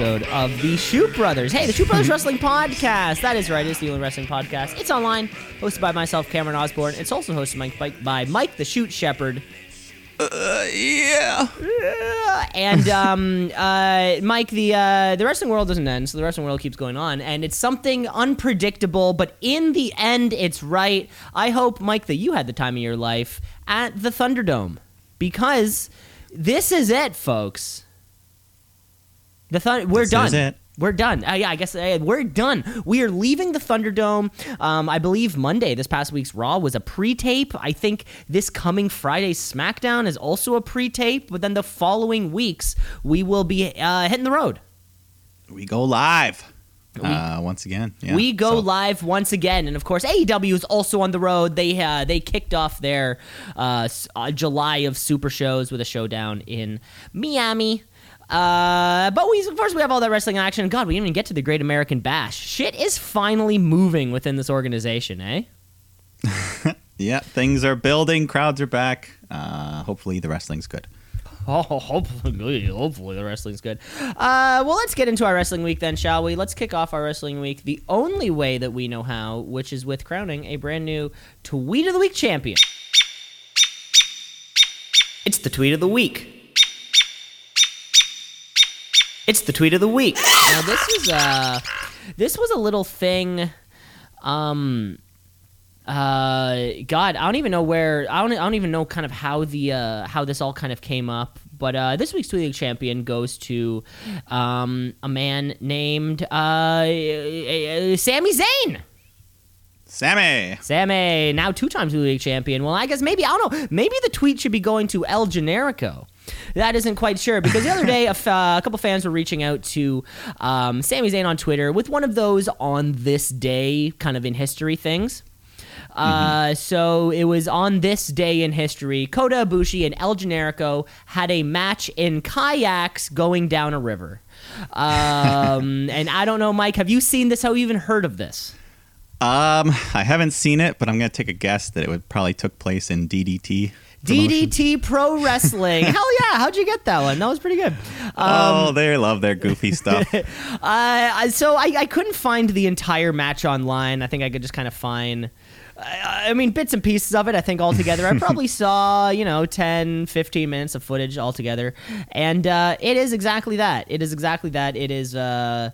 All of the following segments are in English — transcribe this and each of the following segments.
episode of the Shoot Brothers. Hey, the Shoot Brothers Wrestling Podcast. That is right, it's the only wrestling podcast. It's online, hosted by myself, Cameron Osborne. It's also hosted by, by Mike the Shoot Shepherd. Uh, yeah. And um, uh, Mike, the uh, the wrestling world doesn't end, so the wrestling world keeps going on, and it's something unpredictable, but in the end, it's right. I hope, Mike, that you had the time of your life at the Thunderdome, because this is it, folks. The Thun- we're This done. We're done. Uh, yeah, I guess uh, we're done. We are leaving the Thunderdome. Um, I believe Monday, this past week's Raw, was a pre-tape. I think this coming Friday's SmackDown is also a pre-tape. But then the following weeks, we will be uh, hitting the road. We go live. uh, once again. Yeah. we go So, live once again, and of course, AEW is also on the road. They uh, they kicked off their uh, uh, July of super shows with a showdown in Miami. Uh, but we, of course, we have all that wrestling action. God, we didn't even get to the Great American Bash. Shit is finally moving within this organization, eh? Yeah, things are building. Crowds are back. Uh, hopefully the wrestling's good. Oh, hopefully, hopefully the wrestling's good. Uh, well, let's get into our wrestling week then, shall we? Let's kick off our wrestling week the only way that we know how, which is with crowning a brand new Tweet of the Week champion. It's the Tweet of the Week. It's the Tweet of the Week. Now, this is uh, this was a little thing. Um, uh god i don't even know where i don't, I don't even know kind of how the uh how this all kind of came up but uh this week's tweet League champion goes to um a man named uh Sami Zayn Sammy. Sammy now two times Tweet League champion well i guess maybe i don't know maybe the tweet should be going to El Generico that isn't quite sure because the other day a, f- uh, a couple fans were reaching out to um, Sami Zayn on Twitter with one of those on this day kind of in history things. Uh, so it was on this day in history. Kota Ibushi and El Generico had a match in kayaks going down a river. Um, and I don't know, Mike, have you seen this? Have you even heard of this? Um, I haven't seen it, but I'm gonna take a guess that it would probably took place in DDT. DDT Pro Wrestling. Hell yeah! How'd you get that one? That was pretty good. oh, they love their goofy stuff. Uh, so I, I couldn't find the entire match online. I think I could just kind of find. I I mean, bits and pieces of it, I think, altogether. I probably saw, you know, 10, 15 minutes of footage altogether. And uh, it is exactly that. It is exactly that. It is uh,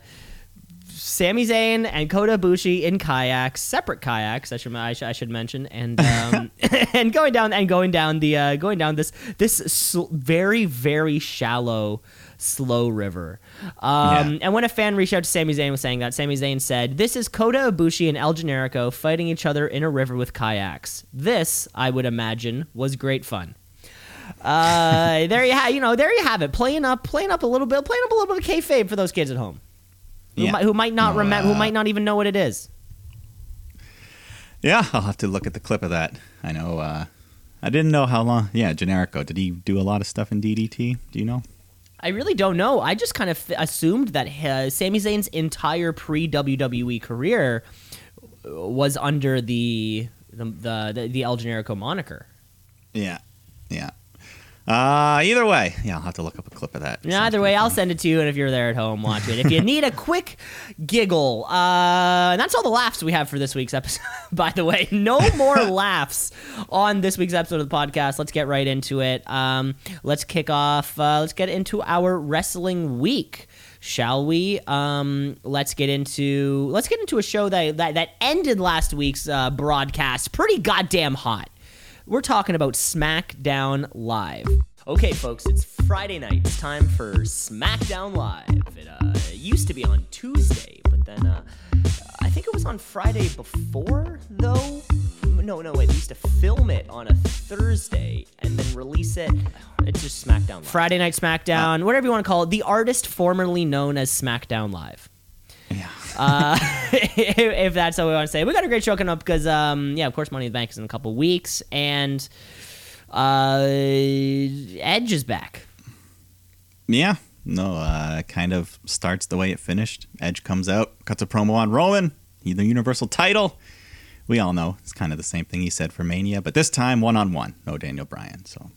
Sami Zayn and Kota Ibushi in kayaks, separate kayaks, I should, I should, I should mention. And um, and going down and going down the uh, going down this this sl- very very shallow slow river. Um, Yeah. And when a fan reached out to Sami Zayn was saying that, Sami Zayn said, "This is Kota Ibushi and El Generico fighting each other in a river with kayaks. This, I would imagine, was great fun." Uh, there you have, you know, there you have it. Playing up, playing up a little bit, playing up a little bit of kayfabe for those kids at home, who, Yeah. might, who might not No, remember, who uh, might not even know what it is. yeah, I'll have to look at the clip of that. I know. Uh, I didn't know how long. Yeah, Generico. Did he do a lot of stuff in DDT? Do you know? I really don't know. I just kind of assumed that uh, Sami Zayn's entire pre WWE career was under the the the, the, the El Generico moniker. Yeah, yeah. Uh, either way, yeah, I'll have to look up a clip of that. Yeah, either way, I'll send it to you, and if you're there at home, watch it. If you need a quick giggle, uh, and that's all the laughs we have for this week's episode. By the way, no more laughs on this week's episode of the podcast. Let's get right into it. Um, let's kick off. Uh, let's get into our wrestling week. Shall we? Um, let's get into let's get into a show that that, that ended last week's uh, broadcast pretty goddamn hot. We're talking about SmackDown Live. Okay, folks, it's Friday night. It's time for SmackDown Live. It uh, used to be on Tuesday, but then uh, I think it was on Friday before, though. No, no, wait. They used to film it on a Thursday and then release it. It's just SmackDown Live. Friday Night SmackDown, whatever you want to call it. The artist formerly known as SmackDown Live Yeah. Uh, if, if that's how we want to say. We got a great show coming up because, um, yeah, of course, Money in the Bank is in a couple weeks, and uh, Edge is back. Yeah. No, uh, kind of starts the way it finished. Edge comes out, cuts a promo on Roman, he the Universal title. We all know it's kind of the same thing he said for Mania, but this time one on one, no Daniel Bryan. So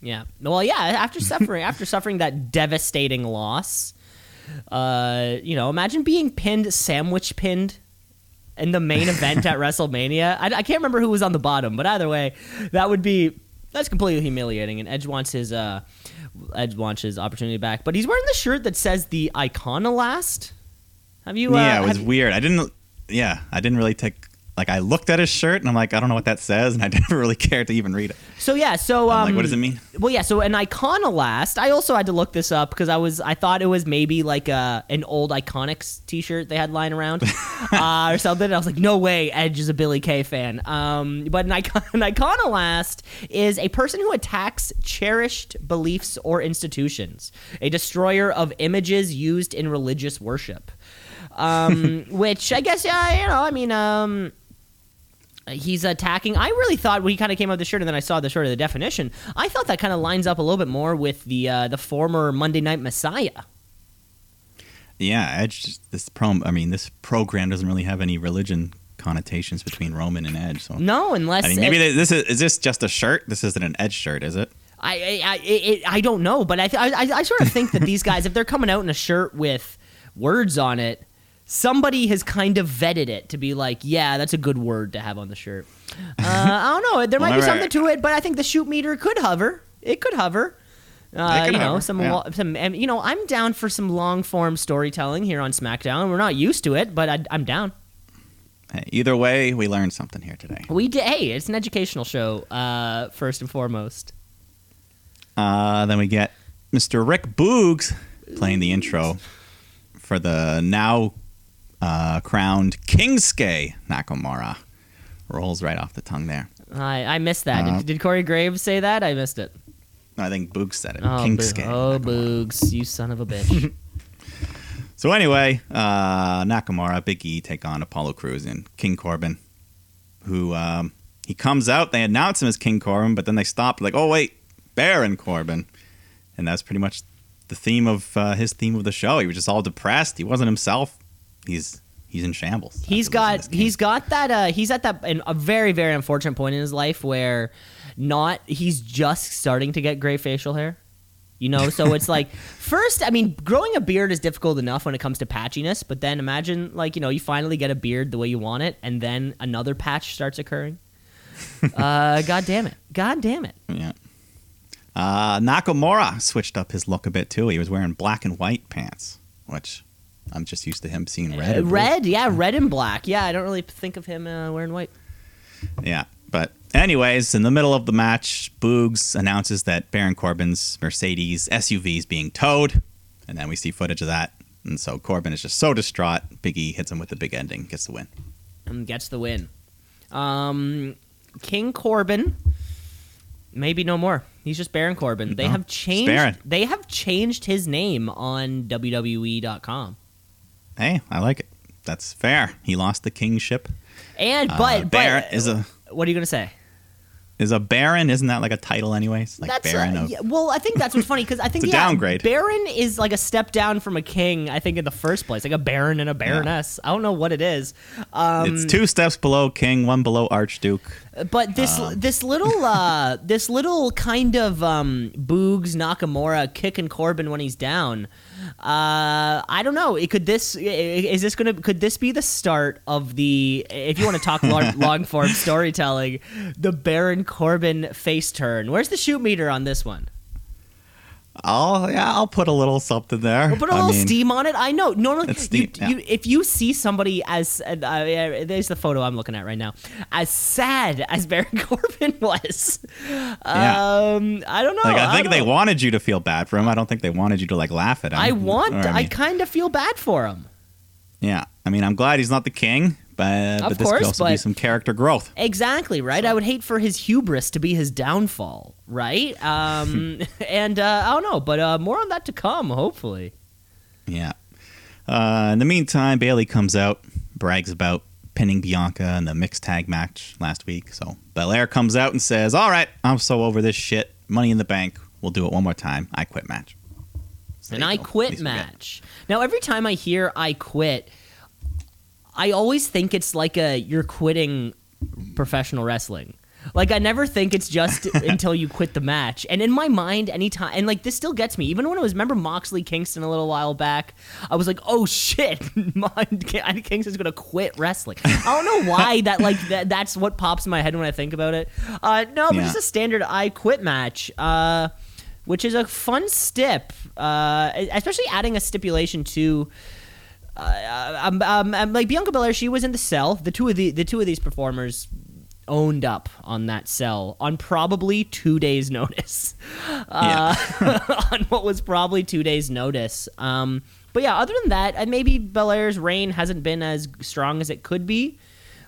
Yeah. Well, yeah. After suffering, after suffering that devastating loss, uh, you know, imagine being pinned, sandwich pinned, in the main event at WrestleMania. I, I can't remember who was on the bottom, but either way, that would be that's completely humiliating. And Edge wants his uh, Edge wants his opportunity back, but he's wearing the shirt that says the Iconoclast. Have you? Uh, yeah, it was weird. I didn't. Yeah, I didn't really take. Like I looked at his shirt and I'm like, I don't know what that says, and I never really cared to even read it. So yeah, so um, like, what does it mean? Well, yeah. So an iconoclast. I also had to look this up because I was I thought it was maybe like a an old Iconics T-shirt they had lying around uh, or something. And I was like, no way, Edge is a Billy Kay fan. Um, but an, icon- an iconoclast is a person who attacks cherished beliefs or institutions, a destroyer of images used in religious worship. Um, which I guess yeah, you know, I mean, um he's attacking. I really thought when he kind of came out with the shirt, and then I saw the shirt of the definition. I thought that kind of lines up a little bit more with the uh, the former Monday Night Messiah. Yeah, Edge. This prom. I mean, this program doesn't really have any religion connotations between Roman and Edge. So No, unless I mean, maybe this is is this just a shirt? This isn't an Edge shirt, is it? I I, I, it, I don't know, but I, th- I I sort of think that these guys, if they're coming out in a shirt with words on it, somebody has kind of vetted it to be like, yeah, that's a good word to have on the shirt. Uh, I don't know. There might be something to it, but I think the shoot meter could hover. It could hover. Uh, you know, hover, some, yeah. some, you know, I'm down for some long form storytelling here on SmackDown. We're not used to it, but I, I'm down. Hey, either way, we learned something here today. We did. Hey, it's an educational show. Uh, first and foremost. Uh, then we get Mr. Rick Boogs playing the intro for the now uh, crowned Kingsuke Nakamura. Rolls right off the tongue there. I I missed that. Uh, did, did Corey Graves say that? I missed it. I think Boogs said it. Oh, Kingsuke. Bo- oh. Boogs, you son of a bitch. So anyway, uh, Nakamura, Big E take on Apollo Crews and King Corbin, who um, he comes out. They announce him as King Corbin, but then they stop. Like, oh wait, Baron Corbin, and that's pretty much the theme of uh, his theme of the show. He was just all depressed. He wasn't himself. He's he's in shambles. he's got he's got that uh he's at that in a very very unfortunate point in his life where not he's just starting to get gray facial hair you know so it's like first i mean growing a beard is difficult enough when it comes to patchiness but then imagine like you know you finally get a beard the way you want it and then another patch starts occurring uh god damn it god damn it yeah. Uh, Nakamura switched up his look a bit too. He was wearing black and white pants, which I'm just used to him seeing red. Uh, red yeah red and black yeah i don't really think of him uh, wearing white Yeah. But anyways, in the middle of the match, Boogs announces that Baron Corbin's Mercedes SUV is being towed, and then we see footage of that. And so Corbin is just so distraught. Big E hits him with the big ending, gets the win. and gets the win. Um, King Corbin, maybe no more. He's just Baron Corbin. They No, have changed. They have changed his name on WWE.com. Hey, I like it. That's fair. He lost the kingship. And Uh, but Baron but is a what are you gonna say? is a baron. Isn't that like a title anyways? Like that's Baron uh, of yeah, well, I think that's what's funny because I think It's a yeah, downgrade. Baron is like a step down from a king. I think in the first place, like a baron and a baroness. I don't know what it is. Um, it's two steps below king, one below archduke. But this Um. this little uh this little kind of um Boogs Nakamura kicking Corbin when he's down. Uh I don't know. It could this is this to could this be the start of the if you want to talk long, long form storytelling, the Baron Corbin face turn. Where's the shoot meter on this one? I'll yeah, I'll put a little something there. We'll put a I little mean, steam on it. I know. Normally, you, steam, yeah. you, if you see somebody as uh, uh, there's the photo I'm looking at right now, as sad as Baron Corbin was, um, I don't know. Like I think don't they know. wanted you to feel bad for him. I don't think they wanted you to like laugh at him. I want. I, mean, kind of feel bad for him. Yeah, I mean, I'm glad he's not the king, but Of but this course, could also be some character growth. Exactly right. I would hate for his hubris to be his downfall. Right. Um, and uh, I don't know, but uh, more on that to come. Hopefully. Yeah. Uh, in the meantime, Bayley comes out, brags about pinning Bianca in the mixed tag match last week. So Belair comes out and says, "All right, I'm so over this shit. Money in the bank. We'll do it one more time. I quit match." So An I you go. At quit least we get- match. Now, every time I hear I quit, I always think it's like a you're quitting professional wrestling. Like I never think it's just until you quit the match. And in my mind, anytime and like this still gets me. Even when it was remember Moxley Kingston a little while back, I was like, oh shit, I Kingston's gonna quit wrestling. I don't know why that like that, that's what pops in my head when I think about it. Uh, no, but Yeah. just a standard I quit match. Uh, which is a fun stip, uh, especially adding a stipulation to uh, um, um, um, like Bianca Belair, she was in the cell. The two of the the two of these performers owned up on that cell on probably two days' notice. Uh, on what was probably two days' notice. Um, but yeah, other than that, uh, maybe Belair's reign hasn't been as strong as it could be.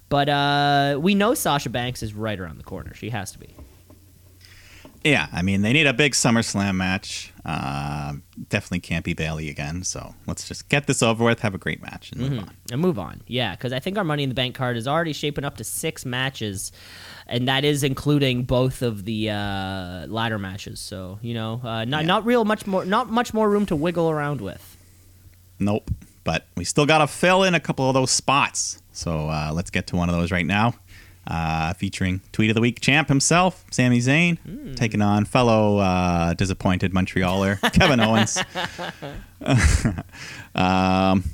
But uh, we know Sasha Banks is right around the corner. She has to be. Yeah, I mean they need a big SummerSlam match. Uh, definitely can't be Bayley again. So let's just get this over with, have a great match, and move on. And move on. Yeah, because I think our Money in the Bank card is already shaping up to six matches, and that is including both of the uh, ladder matches. So you know, uh, not Yeah. not real much more, not much more room to wiggle around with. Nope. But we still got to fill in a couple of those spots. So uh, let's get to one of those right now. Uh, featuring Tweet of the Week champ himself, Sami Zayn, taking on fellow uh, disappointed Montrealer, Kevin Owens. um,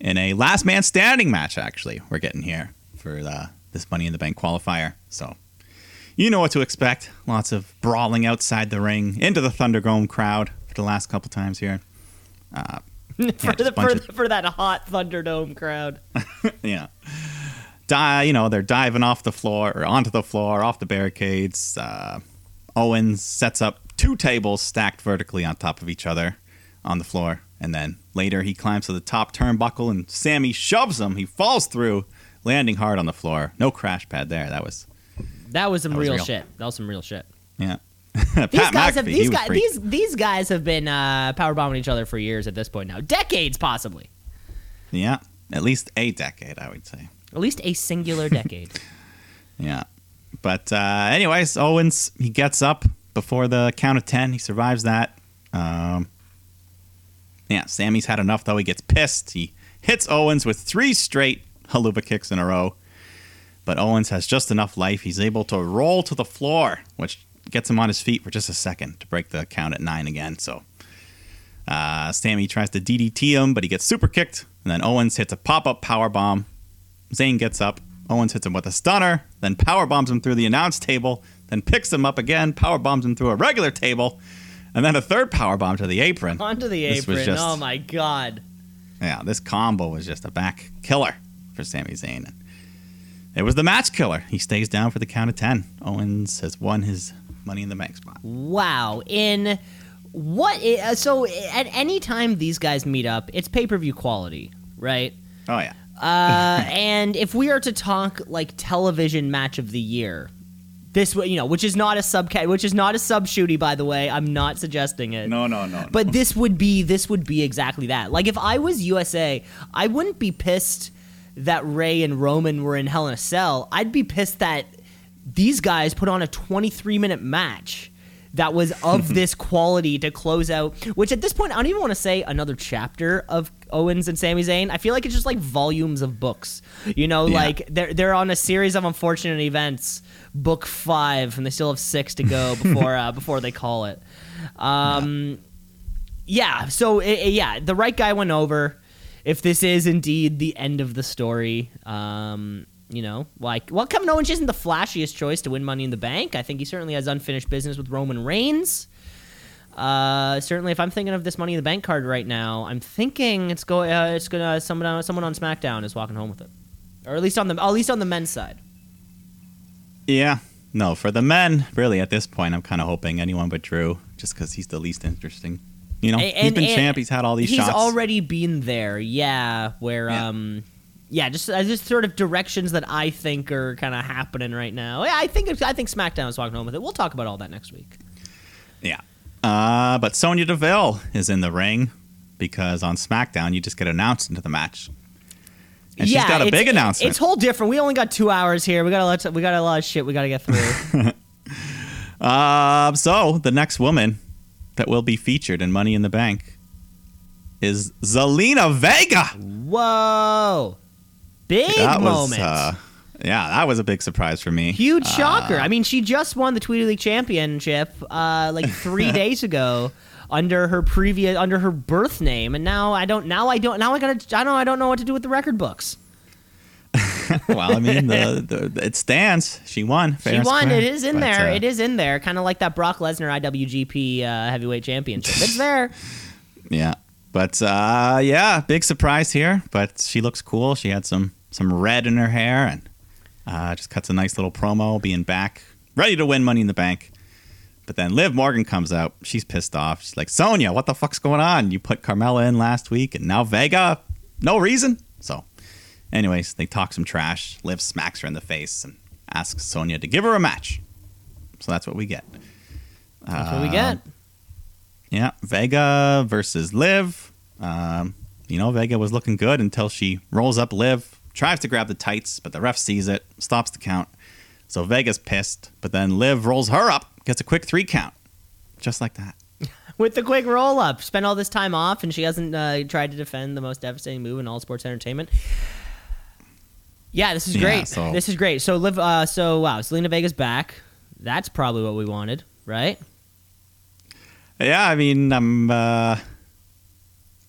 in a last man standing match, actually, we're getting here for uh, this Money in the Bank qualifier. So you know what to expect. Lots of brawling outside the ring, into the Thunderdome crowd for the last couple times here. Uh, for, just the, for, of- the- for that hot Thunderdome crowd. yeah. Die, you know, they're diving off the floor or onto the floor, off the barricades. Uh, Owens sets up two tables stacked vertically on top of each other on the floor. And then later he climbs to the top turnbuckle and Sammy shoves him. He falls through, landing hard on the floor. No crash pad there. That was, That was some That was real, real. shit. That was some real shit. yeah. These Pat guys have McAfee, he these guys these these guys have been uh, power bombing each other for years at this point now, decades possibly, Yeah. At least a decade, I would say. At least a singular decade. Yeah. But uh, anyways, Owens he gets up before the count of ten. He survives that. Um, yeah, Sammy's had enough though. He gets pissed. He hits Owens with three straight Helluva kicks in a row. But Owens has just enough life. He's able to roll to the floor, which gets him on his feet for just a second to break the count at nine again. So uh, Sammy tries to DDT him, but he gets super kicked. And then Owens hits a pop up power bomb. Zayn gets up. Owens hits him with a stunner, then power bombs him through the announce table, then picks him up again, power bombs him through a regular table, and then a third power bomb to the apron. Onto the This apron. just- oh my god. Yeah, this combo was just a back killer for Sami Zayn. It was the match killer. He stays down for the count of 10. Owens has won his Money in the Bank spot. Wow. In what? uh, So at any time these guys meet up, it's pay per view quality, right? Oh, yeah. Uh, and if we are to talk like television match of the year, this you know, which is not a sub which is not a sub shooty, by the way. I'm not suggesting it. No, no, no. But this would be this would be exactly that. Like if I was USA, I wouldn't be pissed that Rey and Roman were in Hell in a Cell. I'd be pissed that these guys put on a 23 minute match that was of this quality to close out. Which at this point, I don't even want to say another chapter of Owens and Sami Zayn. I feel like it's just like volumes of books. You know, Yeah. like they're they're on a series of unfortunate events, book five, and they still have six to go before uh, before they call it. Um, yeah. So i- i- yeah, the right guy went over. If this is indeed the end of the story, um, you know, like well, Kevin Owens isn't the flashiest choice to win Money in the Bank. I think he certainly has unfinished business with Roman Reigns. Uh, certainly, if I'm thinking of this Money in the Bank card right now, I'm thinking it's go. Uh, it's gonna someone on, someone on SmackDown is walking home with it, or at least on the at least on the men's side. Yeah. No, for the men, really, at this point, I'm kind of hoping anyone but Drew, just because he's the least interesting. You know, A- he's and- been and champ. He's had all these he's shots. already been there yeah where Yeah. um yeah just uh, just sort of directions that i think are kind of happening right now yeah, i think i think smackdown is walking home with it we'll talk about all that next week Yeah. Uh, but Sonya Deville is in the ring because on SmackDown you just get announced into the match. And yeah she's got a big announcement. it's whole different we only got two hours here we got a lot we got a lot of shit we got to get through Uh, so the next woman that will be featured in Money in the Bank is Zelina Vega. whoa big that moment was uh, Yeah, that was a big surprise for me. Huge shocker. I mean, she just won the Tweety League championship uh, like three days ago under her previous under her birth name, and now I don't. Now I don't. Now I gotta. I don't. I don't know what to do with the record books. well, I mean, the, the, it stands. She won. She won. It is in but, there. Uh, it is in there. Kind of like that Brock Lesnar IWGP uh, Heavyweight Championship. It's there. yeah, but uh, yeah, big surprise here. But she looks cool. She had some some red in her hair and uh, just cuts a nice little promo, being back, ready to win Money in the Bank. But then Liv Morgan comes out. She's pissed off. She's like, Sonya, what the fuck's going on? You put Carmella in last week and now Vega? No reason. So Anyways, they talk some trash. Liv smacks her in the face and asks Sonya to give her a match. So that's what we get. That's uh, what we get. Yeah, Vega versus Liv. Um, you know, Vega was looking good until she rolls up Liv, tries to grab the tights, but the ref sees it, stops the count. So Vega's pissed, but then Liv rolls her up, gets a quick three count, just like that. With the quick roll up, spent all this time off, and she hasn't uh, tried to defend the most devastating move in all sports entertainment. Yeah, this is great. Yeah, so. This is great. So live. Uh, so wow, Zelina Vega's back. That's probably what we wanted, right? Yeah, I mean, I'm. Uh,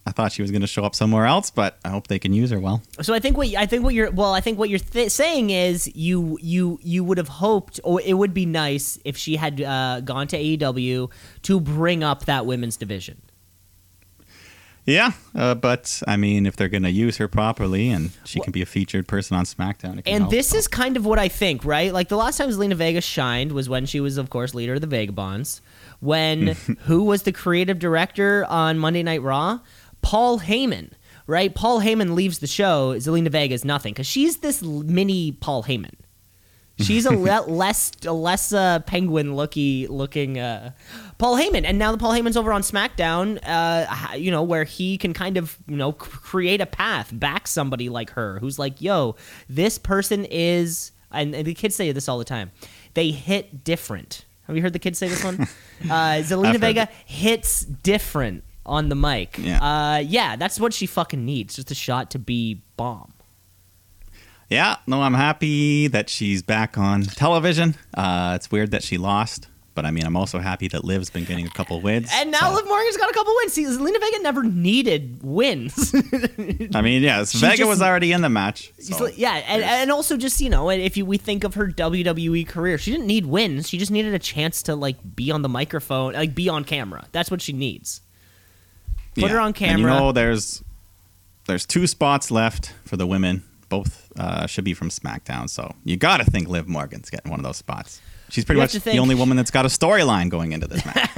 I thought she was going to show up somewhere else, but I hope they can use her well. So I think what I think what you're well, I think what you're th- saying is you you you would have hoped, or it would be nice if she had uh, gone to AEW to bring up that women's division. Yeah, uh, but I mean, if they're going to use her properly and she well, can be a featured person on SmackDown, and this is kind of what I think, right? Like the last time Zelina Vega shined was when she was, of course, leader of the Vagabonds. When who was the creative director on Monday Night Raw? Paul Heyman, right? Paul Heyman leaves the show. Zelina Vega is nothing because she's this mini Paul Heyman. She's a le- less a less uh, penguin looky looking uh, Paul Heyman, and now the Paul Heyman's over on SmackDown. Uh, you know where he can kind of you know create a path back somebody like her who's like, yo, this person is, and, and the kids say this all the time. They hit different. Have you heard the kids say this one? uh, Zelina Vega hits different on the mic. Yeah. Uh, yeah, that's what she fucking needs. Just a shot to be bomb yeah, no, I'm happy that she's back on television. Uh, it's weird that she lost, but I mean, I'm also happy that Liv's been getting a couple wins. And now so. Liv Morgan's got a couple wins. Zelina Vega never needed wins. I mean, yeah, Vega just, was already in the match. So. Yeah, and, and also just you know, if you, we think of her WWE career, she didn't need wins. She just needed a chance to like be on the microphone, like be on camera. That's what she needs. Put yeah. her on camera. And you know, there's there's two spots left for the women both uh, should be from SmackDown. So you got to think Liv Morgan's getting one of those spots. She's pretty you much the only woman that's got a storyline going into this match.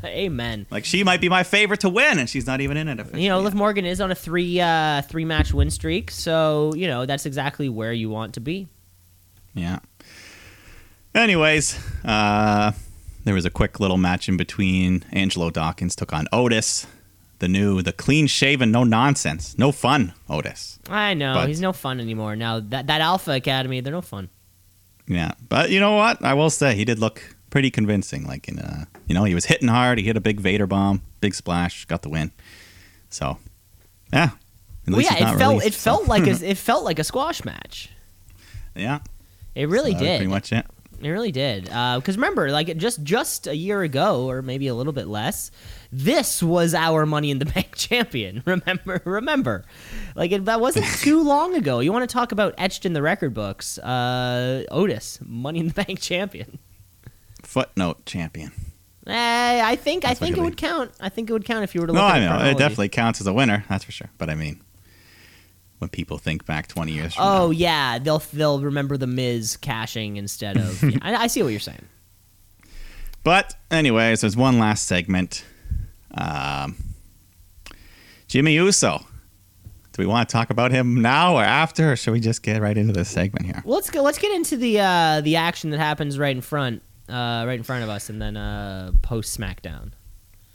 Amen. Like she might be my favorite to win, and she's not even in it. Officially. You know, Liv Morgan is on a three uh, three match win streak, so you know that's exactly where you want to be. Yeah. Anyways, uh, there was a quick little match in between. Angelo Dawkins took on Otis the new, the clean shaven, no nonsense, no fun Otis. I know but, he's no fun anymore. Now that that Alpha Academy, they're no fun. Yeah, but you know what? I will say he did look pretty convincing. Like in, uh, you know, he was hitting hard. He hit a big Vader bomb, big splash, got the win. So, yeah. Well, yeah, it felt released, it so. felt like a, it felt like a squash match. Yeah, it really so did. Pretty much it. It really did. Because uh, remember, like just just a year ago, or maybe a little bit less, this was our Money in the Bank champion. Remember, remember, like it, that wasn't too long ago. You want to talk about etched in the record books? Uh, Otis, Money in the Bank champion. Footnote champion. Eh, I think that's I think it would count. I think it would count if you were to look. No, I know it definitely counts as a winner. That's for sure. But I mean, when people think back 20 years oh now. yeah they'll they'll remember the miz cashing instead of yeah, I, I, see what you're saying but anyways there's one last segment um, Jimmy Uso. Do we want to talk about him now or after, or should we just get right into this segment here? Well, let's go. Let's get into the uh, the action that happens right in front, uh, right in front of us, and then uh, post SmackDown.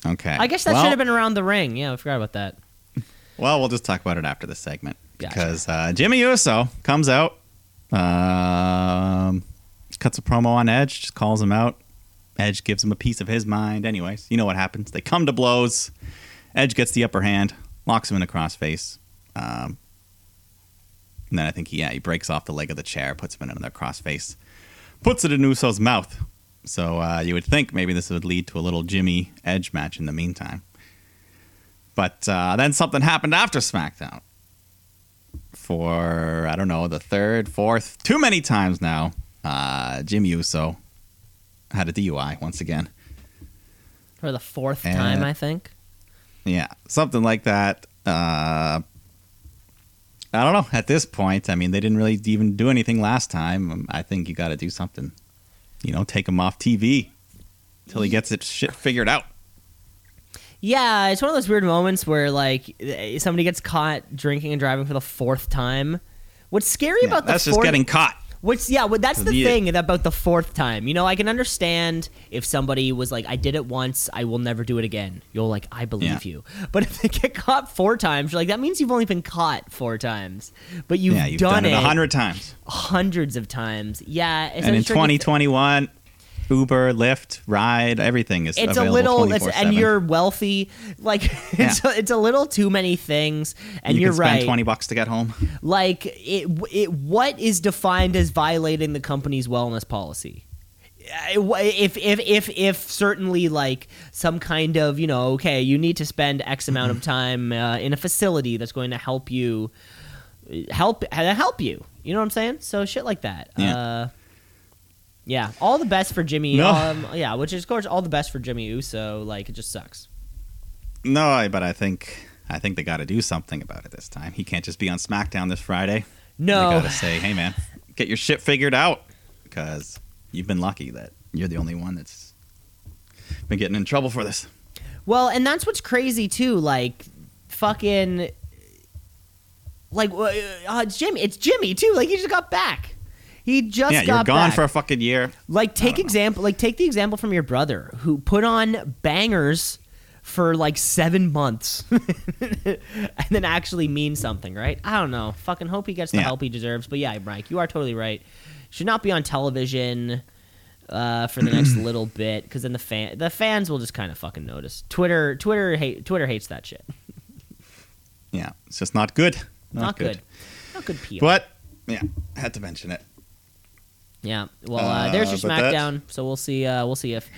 Okay. I guess that well, should have been around the ring. Yeah, I forgot about that. Well, we'll just talk about it after the segment because gotcha. uh, Jimmy Uso comes out, um, cuts a promo on Edge, just calls him out, Edge gives him a piece of his mind. Anyways, you know what happens. They come to blows. Edge gets the upper hand, locks him in a crossface. Um, And then I think he, yeah, he breaks off the leg of the chair, puts him in another crossface, puts it in Uso's mouth. So uh, you would think maybe this would lead to a little Jimmy Edge match in the meantime. But uh, then something happened after SmackDown. For, I don't know, the third, fourth, too many times now, uh, Jimmy Uso had a DUI once again. For the fourth And- time, I think. Yeah, something like that. Uh, I don't know. At this point, I mean, they didn't really even do anything last time. Um, I think you got to do something. You know, take him off TV until he gets it shit figured out. Yeah, it's one of those weird moments where like eh, somebody gets caught drinking and driving for the fourth time. What's scary Yeah, about the that's fourth, just getting caught. What's yeah, well, that's the Yeah. thing about the fourth time. You know, I can understand if somebody was like, "I did it once, I will never do it again." You're like, "I believe Yeah. you," but if they get caught four times, you're like, "That means you've only been caught four times, but you've, yeah, you've done, done, it a hundred times. hundreds of times." Yeah, and in tricky thi- 2021, Uber, Lyft, Ride, everything is it's a little it's, and you're wealthy. Like it's, a, it's a little too many things and you are right. 20 bucks to get home. like it, it what is defined as violating the company's wellness policy? If if if if certainly like some kind of you know okay you need to spend x amount of time uh, in a facility that's going to help you help help you. You know what i'm saying? So shit like that. Yeah. uh yeah all the best for jimmy No. um, yeah which is of course all the best for jimmy uso like it just sucks No, I- but I think I think they got to do something about it this time. He can't just be on SmackDown this Friday. no They got to say, "Hey, man, get your shit figured out," because you've been lucky that you're the only one that's been getting in trouble for this. Well, and that's what's crazy too. Like, fucking, like, uh, Jimmy. It's Jimmy too. Like, he just got back. He just yeah, got you're gone back. for a fucking year. like, take example. Like, take the example from your brother who put on bangers for like seven months, and then actually mean something. Right? I don't know. Fucking hope he gets the Yeah. help he deserves. But yeah, Mike, you are totally right. Should not be on television. Uh, for the next little bit, because then the fan the fans will just kind of fucking notice. Twitter Twitter hate Twitter hates that shit. Yeah, it's just not good. Not, Not, good. Not good PR. But yeah, had to mention it. Yeah. Well, uh, there's your Uh, but that's- SmackDown. So we'll see. Uh, we'll see if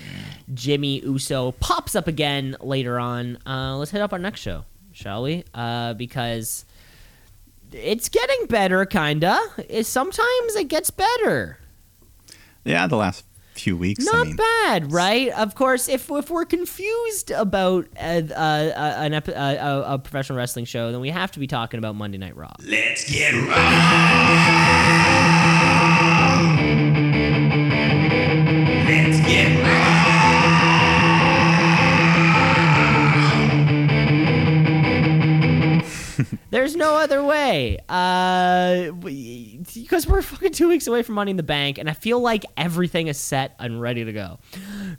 Jimmy Uso pops up again later on. Uh, let's hit up our next show, shall we? Uh, because it's getting better, kinda. It, sometimes it gets better. Yeah, the last few weeks. Not I mean, bad, right? Of course, if if we're confused about uh, uh, uh, an ep- uh, a, a professional wrestling show, then we have to be talking about Monday Night Raw. Let's get raw. There's no other way. Uh, because we're fucking two weeks away from Money in the Bank, and I feel like everything is set and ready to go.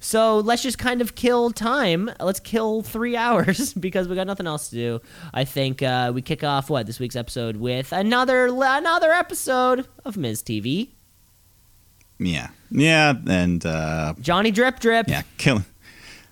So let's just kind of kill time. Let's kill three hours because we got nothing else to do. I think uh, we kick off what this week's episode with another another episode of Miz TV. yeah, yeah, and uh, Johnny Drip Drip. yeah, killing.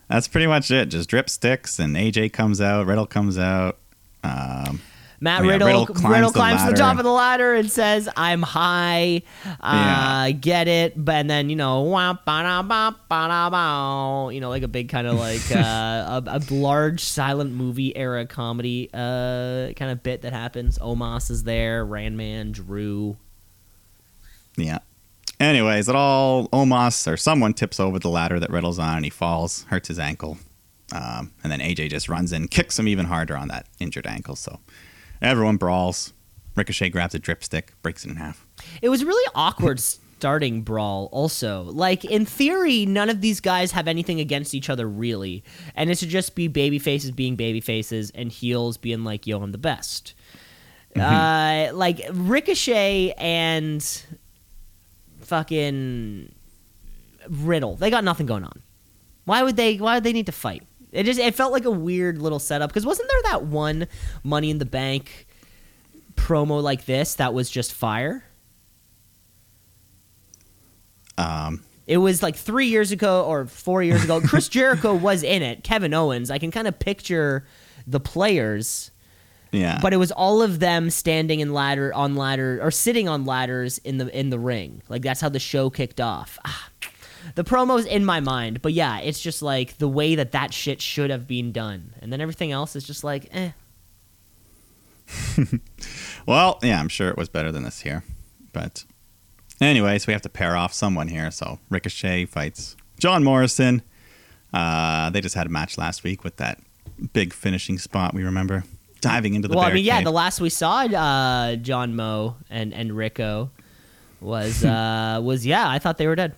That's pretty much it. Just drip sticks, and AJ comes out, Riddle comes out. Um, Matt yeah, Riddle, Riddle Riddle climbs climbs, the to the top of the ladder and says, "I'm high." Uh, Yeah. Get it? But and then you know, wah, ba-da, ba, ba-da, you know, like a big kind of like uh, a, a large silent movie era comedy uh, kind of bit that happens. Omos is there, Randman, Drew. Yeah. Anyways, it all Omos or someone tips over the ladder that Riddle's on and he falls, hurts his ankle. Um, and then AJ just runs in, kicks him even harder on that injured ankle. So everyone brawls. Ricochet grabs a drip stick, breaks it in half. It was really awkward starting brawl also. Like in theory, none of these guys have anything against each other really. And it should just be baby faces being baby faces and heels being like, yo, I'm the best. Uh like Ricochet and fucking Riddle. They got nothing going on. Why would they why would they need to fight? It just it felt like a weird little setup because wasn't there that one Money in the Bank promo like this that was just fire? Um, It was like three years ago or four years ago. Chris Jericho was in it. Kevin Owens. I can kind of picture the players. Yeah. but it was all of them standing in ladder on ladder or sitting on ladders in the in the ring. Like that's how the show kicked off. Ah, the promos in my mind, but yeah, it's just like the way that that shit should have been done, and then everything else is just like, eh. Well, yeah, I'm sure it was better than this here. But anyways, we have to pair off someone here. So Ricochet fights John Morrison. Uh, they just had a match last week with that big finishing spot. We remember diving into the. well, I mean, yeah, barricade. the last we saw uh, John Moe and and Rico was uh, was yeah, I thought they were dead.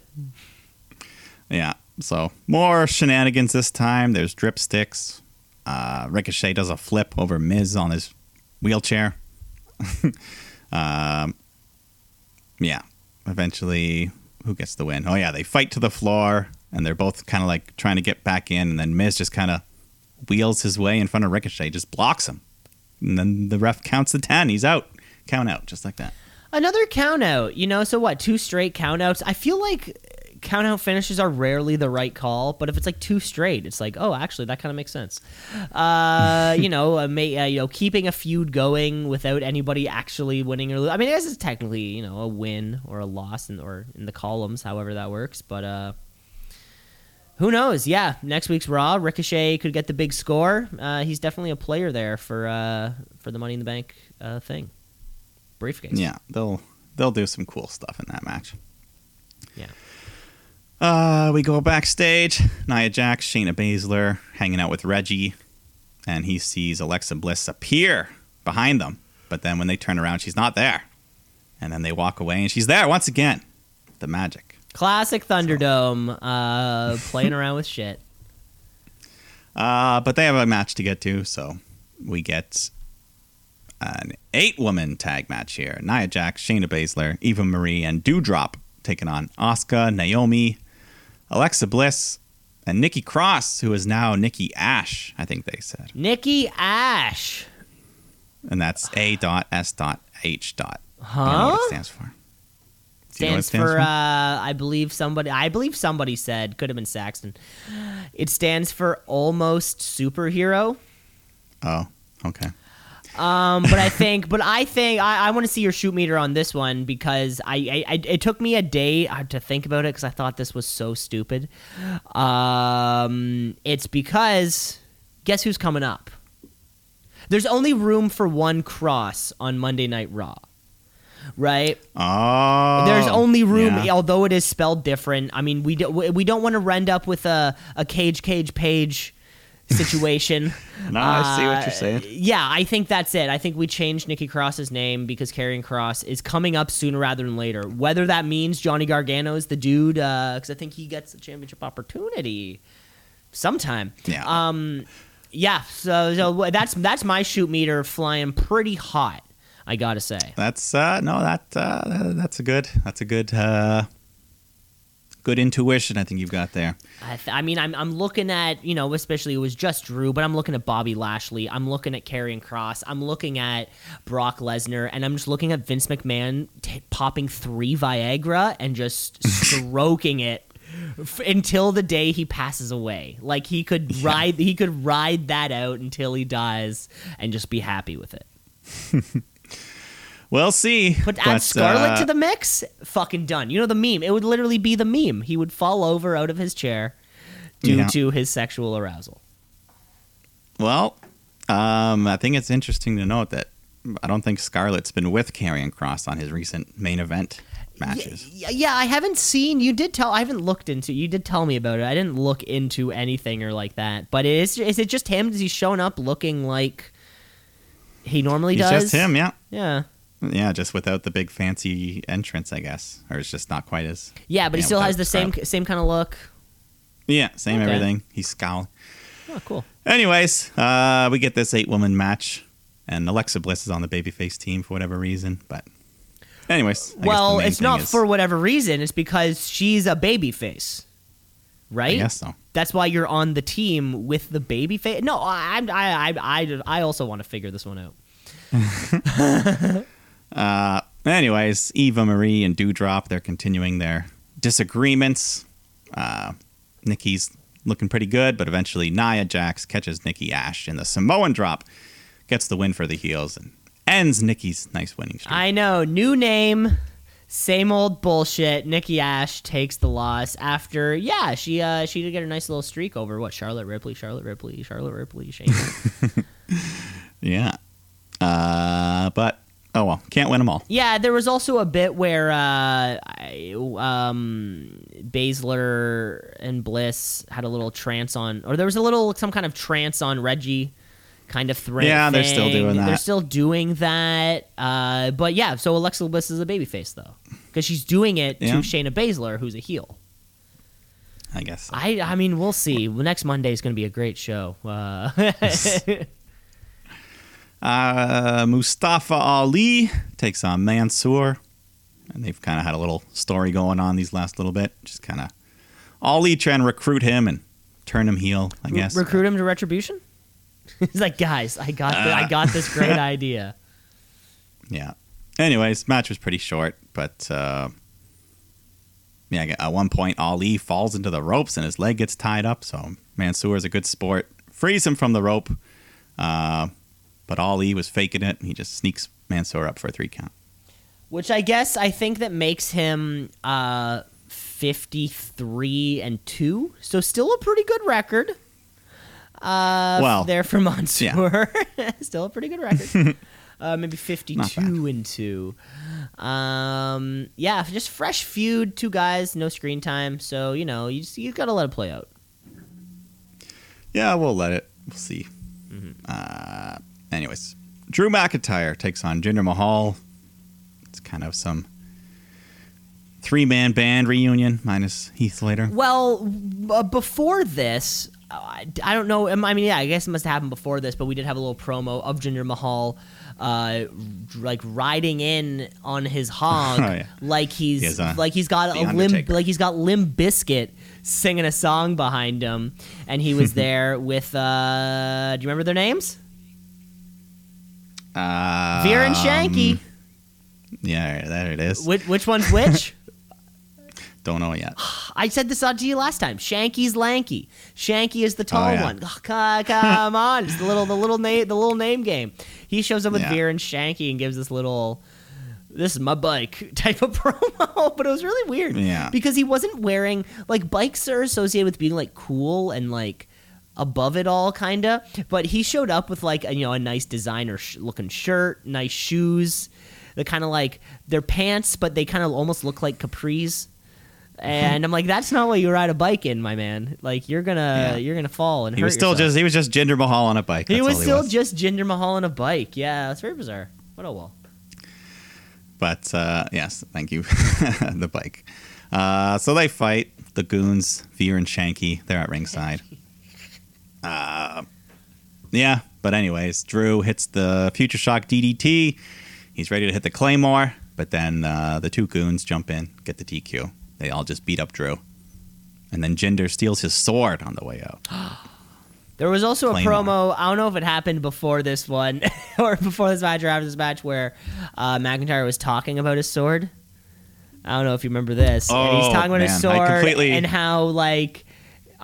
Yeah. So more shenanigans this time. There's drip sticks. Uh, Ricochet does a flip over Miz on his wheelchair. um, yeah. Eventually, who gets the win? Oh yeah, they fight to the floor, and they're both kind of like trying to get back in, and then Miz just kind of wheels his way in front of Ricochet, just blocks him, and then the ref counts the ten. He's out. Count out, just like that. Another count out, you know, so what, two straight count outs? I feel like count out finishes are rarely the right call, but if it's like two straight, it's like, oh, actually, that kind of makes sense. Uh, you know, uh, may, uh, you know, keeping a feud going without anybody actually winning or losing. I mean, this is technically, you know, a win or a loss in, or in the columns, however that works, but uh, who knows? Yeah, next week's Raw, Ricochet could get the big score. Uh, he's definitely a player there for uh, for the Money in the Bank uh, thing. Briefcase. Yeah, they'll they'll do some cool stuff in that match. Yeah. Uh, we go backstage. Nia Jax, Shayna Baszler hanging out with Reggie, and he sees Alexa Bliss appear behind them. But then when they turn around, she's not there. And then they walk away, and she's there once again. The magic. Classic Thunderdome, uh, playing around with shit. Uh, but they have a match to get to, so we get an eight-woman tag match here: Nia Jax, Shayna Baszler, Eva Marie, and Doudrop taking on Asuka, Naomi, Alexa Bliss, and Nikki Cross, who is now Nikki Ash. I think they said. Nikki Ash. and that's A dot S dot H dot. You know Huh? what it stands for? Do you know what it Stands for, uh, I believe somebody, I believe somebody said, could have been Saxton. It stands for almost superhero. oh, okay. Um, but I think, but I think I, I want to see your shoot meter on this one because I, I, I it took me a day uh, to think about it because I thought this was so stupid. Um, it's because guess who's coming up? There's only room for one cross on Monday Night Raw, right? Oh, There's only room, yeah. although it is spelled different. I mean, we do, we we don't want to end up with a a cage cage page situation. No, I see what you're Uh, saying. Yeah, I think that's it. I think we changed Nikki Cross's name because Karrion Kross is coming up sooner rather than later. Whether that means Johnny Gargano is the dude, because I think he gets the championship opportunity sometime. Yeah. Um, yeah. So, so that's that's my shoot meter flying pretty hot. I gotta say. That's uh, no, that uh, that's a good. That's a good. Uh, good intuition. I think you've got there. I, th- I mean, I'm, I'm looking at, you know, especially it was just Drew, but I'm looking at Bobby Lashley. I'm looking at Karrion Kross. I'm looking at Brock Lesnar. And I'm just looking at Vince McMahon t- popping three Viagra and just stroking it f- until the day he passes away. Like he could ride, he could ride that out until he dies and just be happy with it. We'll see. Put add Scarlett uh, to the mix, fucking done. You know the meme. It would literally be the meme. He would fall over out of his chair due Yeah. to his sexual arousal. Well, um, I think it's interesting to note that I don't think Scarlett's been with Karrion Kross on his recent main event matches. Yeah, yeah, I haven't seen. You did tell. I haven't looked into. You did tell me about it. I didn't look into anything or like that. But is is it just him? Does he showing up looking like he normally He's does? just him, yeah. Yeah, Yeah, just without the big fancy entrance, I guess, or it's just not quite as. yeah, but he still has the same crowd. same kind of look. Yeah, same Okay. everything. He's scowling. Oh, cool. Anyways, uh, we get this eight woman match, and Alexa Bliss is on the babyface team for whatever reason. But, anyways, I well, it's not is- for whatever reason. It's because she's a baby face, right? guess so. That's why you're on the team with the baby face. No, I, I, I, I, I also want to figure this one out. Uh, anyways, Eva Marie and Doudrop, they're continuing their disagreements. Uh, Nikki's looking pretty good, but eventually Nia Jax catches Nikki Ash in the Samoan drop, gets the win for the heels and ends Nikki's nice winning streak. I know. New name, same old bullshit. Nikki Ash takes the loss after yeah, she uh she did get a nice little streak over what Charlotte Ripley, Charlotte Ripley, Charlotte Ripley, Shane. yeah. Uh, but oh well, can't win them all. yeah, there was also a bit where uh I, um Baszler and Bliss had a little trance on or there was a little some kind of trance on Reggie kind of threat. Yeah, they're still doing that. They're still doing that. Uh, but yeah, so Alexa Bliss is a babyface though, because she's doing it Yeah. to Shayna Baszler, who's a heel. I guess. I I mean, we'll see. Next Monday is going to be a great show. Uh, Uh, Mustafa Ali takes on Mansoor, and they've kind of had a little story going on these last little bit. Just kind of Ali trying to recruit him and turn him heel. I guess. recruit him to Retribution. He's like, guys, I got the, I got this great idea. Yeah. Anyways, match was pretty short, but uh, yeah, at one point Ali falls into the ropes and his leg gets tied up. So Mansoor is a good sport, frees him from the rope, uh, but Ali was faking it. And he just sneaks Mansoor up for a three count. Which I guess I think that makes him uh, 53 and 2. So still a pretty good record. Uh, Well, there for Mansoor. still a pretty good record. uh, maybe 52 Not and 2. Um, yeah, just fresh feud, two guys, no screen time. So, you know, you just, you got to let it play out. Yeah, we'll let it. We'll see. Uh, anyways, Drew McIntyre takes on Jinder Mahal. It's kind of some three man band reunion minus Heath Slater. Well, uh, before this, I, I don't know. I mean, yeah, I guess it must have happened before this, but we did have a little promo of Jinder Mahal, uh, like riding in on his hog, Oh, yeah. like he's He has, uh, like he's got a limb, like he's got Limp Bizkit singing a song behind him, and he was there with. Uh, do you remember their names? Uh, Veer and Shanky. Yeah, there it is. Which, which one's which? Don't know yet. I said this out to you last time. Shanky's lanky. Shanky is the tall Oh, yeah. one. Oh, come on, it's the little the little name the little name game. He shows up with Yeah. Veer and Shanky and gives this little this is my bike type of promo, but it was really weird. Yeah. Because he wasn't wearing like bikes are associated with being like cool and like above it all kinda, but he showed up with like a, you know a nice designer sh- looking shirt, nice shoes. The kind of like they're pants, but they kind of almost look like capris. And I'm like, that's not what you ride a bike in, my man. Like you're gonna Yeah. you're gonna fall and He was still yourself. just he was just Jinder Mahal on a bike. he was all still just Jinder Mahal on a bike. Yeah, that's very bizarre. What a well. But uh, yes, thank you, the bike. Uh, so they fight the goons, Veer and Shanky. They're at ringside. Uh, yeah, but anyways, Drew hits the Future Shock DDT. He's ready to hit the Claymore, but then uh, the two goons jump in, get the DQ. They all just beat up Drew, and then Jinder steals his sword on the way out. There was also a promo. I don't know if it happened before this one or before this match or after this match where uh, McIntyre was talking about his sword. I don't know if you remember this. and he's Oh, talking about his man, I sword completely- and how like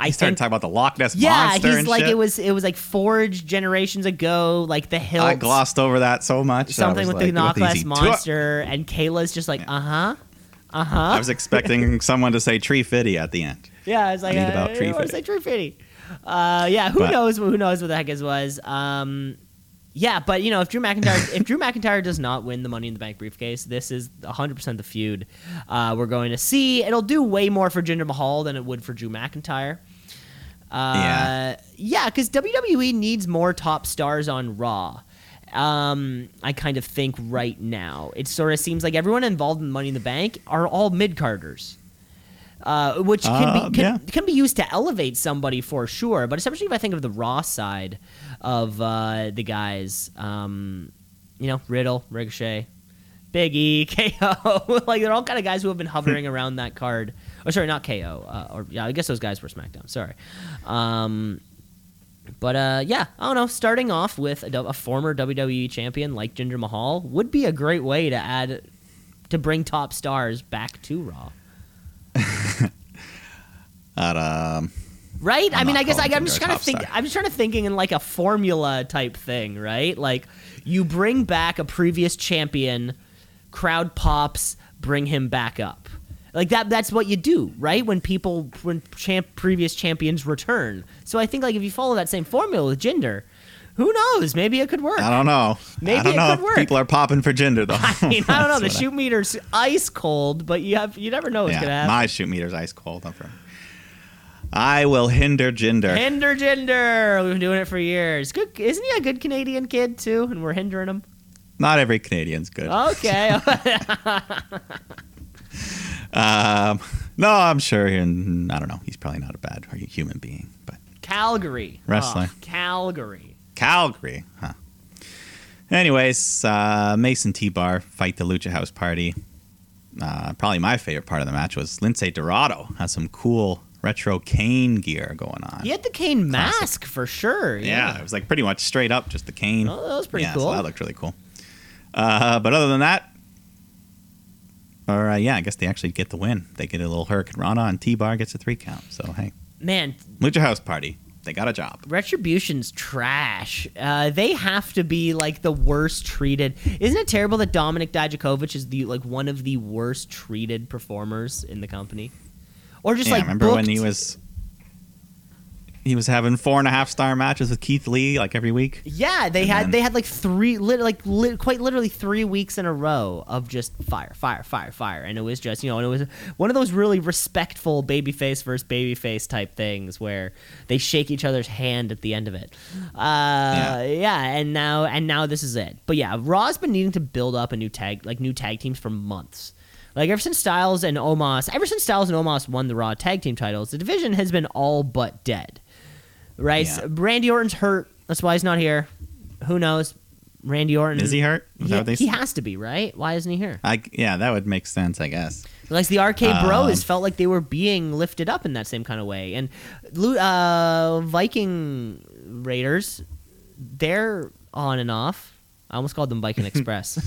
I He started think talking about the Loch Ness yeah, monster he's and like shit. it was it was like forged generations ago, like the hill. I glossed over that so much. Something with the like, Knock Less easy- monster, and Kayla's just like, uh huh, uh huh. I was expecting someone to say Tree Fitty at the end. Yeah, I was like, Read uh, about I Tree to Fitty. say Tree Fitty. Uh, yeah, who But- knows? Who knows what the heck it was? Um, yeah, but you know, if Drew McIntyre, if Drew McIntyre does not win the Money in the Bank briefcase, this is 100 percent the feud uh, we're going to see. It'll do way more for Jinder Mahal than it would for Drew McIntyre. Uh, Yeah. yeah, because WWE needs more top stars on Raw. Um, I kind of think right now it sort of seems like everyone involved in Money in the Bank are all mid carders uh, which can Uh, be can, yeah. can be used to elevate somebody for sure. But especially if I think of the Raw side of uh, the guys, um, you know, Riddle, Ricochet, Big E, KO, like they're all kind of guys who have been hovering around that card. Or sorry, not KO. Uh, or yeah, I guess those guys were SmackDown. Sorry. Um, but uh, yeah, I don't know. Starting off with a, a former WWE champion like Jinder Mahal would be a great way to add to bring top stars back to Raw. Um, right? i I'm mean, I guess I, I'm just kind of think star. I'm just trying to thinking in like a formula type thing, right? Like you bring back a previous champion, crowd pops, bring him back up. Like that that's what you do, right? When people when champ previous champions return. So I think like if you follow that same formula with Jinder, who knows? Maybe it could work. I don't know. Maybe I don't it know could work. people are popping for Jinder though. I mean, I don't know. The shoot meter's ice cold, but you have you never know what's yeah, gonna happen. my shoot meter's ice cold. I'm from. I will hinder Jinder. Hinder Jinder. We've been doing it for years. Good, isn't he a good Canadian kid too? And we're hindering him. Not every Canadian's good. Okay. Um, no, I'm sure. He, I don't know. He's probably not a bad human being, but Calgary. Wrestler. Oh, Calgary. Calgary, huh? Anyways, uh, Mason T Bar fight the Lucha House Party. Uh, probably my favorite part of the match was Lince Dorado has some cool retro Kane gear going on. He had the Kane Classic. mask for sure. Yeah, it was like pretty much straight up, just the Kane. Oh, that was pretty yeah, cool. So that looked really cool. Uh, but other than that, or uh, yeah, I guess they actually get the win. They get a little Hurricanrana, and T Bar gets a three count. So hey, Man, Lucha House Party, they got a job. Retribution's trash. Uh, they have to be like the worst treated. Isn't it terrible that Dominik Dijakovic is the like one of the worst treated performers in the company? Or just yeah, like remember when he was he was having four and a half star matches with Keith Lee like every week. Yeah, they And had then- they had like three, lit, like lit, quite literally three weeks in a row of just fire, fire, fire, fire, and it was just you know, and it was one of those really respectful babyface versus babyface type things where they shake each other's hand at the end of it. Uh, yeah. and now and now this is it. But yeah, Raw's been needing to build up a new tag, like new tag teams for months. Like ever since Styles and Omos, ever since Styles and Omos won the Raw tag team titles, the division has been all but dead. Right? Yeah. Randy Orton's hurt. That's why he's not here. Who knows? Randy Orton Is he hurt? Is that Yeah, what he has to be, right? Why isn't he here? I, yeah, that would make sense, I guess. Like the arcade Um, bros felt like they were being lifted up in that same kind of way, and uh, Viking Raiders, they're on and off. I almost called them Viking Express.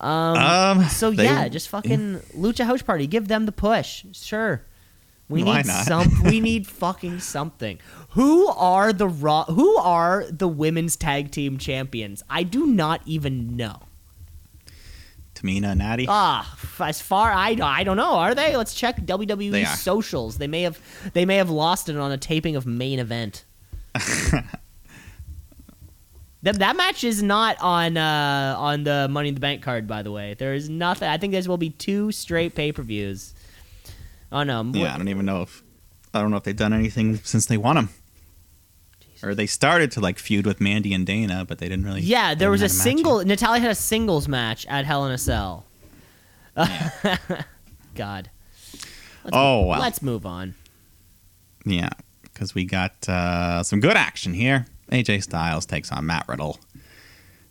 Um, so they- yeah, just fucking Lucha House Party. Give them the push. Sure. We Why need not? some. we need fucking something. Who are the raw? Who are the women's tag team champions? I do not even know. Tamina, and Natty. Ah, as far I I don't know. Are they? Let's check WWE They socials. They may have they may have lost it on a taping of main event. that that match is not on uh, on the Money in the Bank card, by the way. There is nothing. I think there will be two straight pay per views. Oh no! yeah, I don't even know if I don't know if they've done anything since they won them. Or they started to like feud with Mandy and Dana, but they didn't really. Yeah, there was a single. Natalya had a singles match at Hell in a Cell. God. Let's Oh, move- well. Let's move on. Yeah, because we got uh, some good action here. AJ Styles takes on Matt Riddle,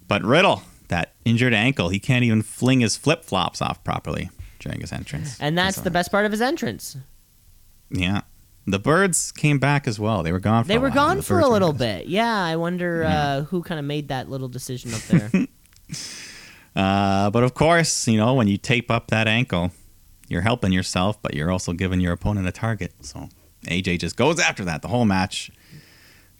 but Riddle, that injured ankle, he can't even fling his flip flops off properly during his entrance. And that's the best part of his entrance. Yeah. The birds came back as well. They were gone for They a were while. gone The for a little bit. Yeah, I wonder uh, who kind of made that little decision up there. Uh, but of course, you know, when you tape up that ankle, you're helping yourself, but you're also giving your opponent a target. So AJ just goes after that the whole match.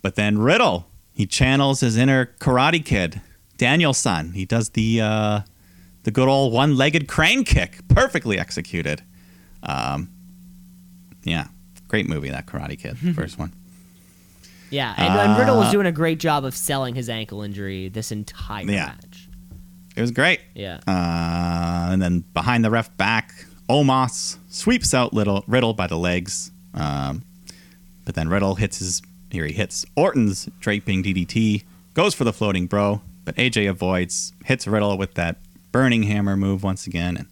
But then Riddle, he channels his inner Karate Kid, Danielson. He does the uh, the good old one-legged crane kick, perfectly executed. Um, yeah, great movie that Karate Kid, the first one. yeah, and, and Riddle was Uh, doing a great job of selling his ankle injury this entire Yeah. match. It was great. Yeah. Uh, and then behind the ref back, Omos sweeps out Little Riddle by the legs. Um, but then Riddle hits his here he hits Orton's draping DDT, goes for the floating bro, but AJ avoids, hits Riddle with that burning hammer move once again. And,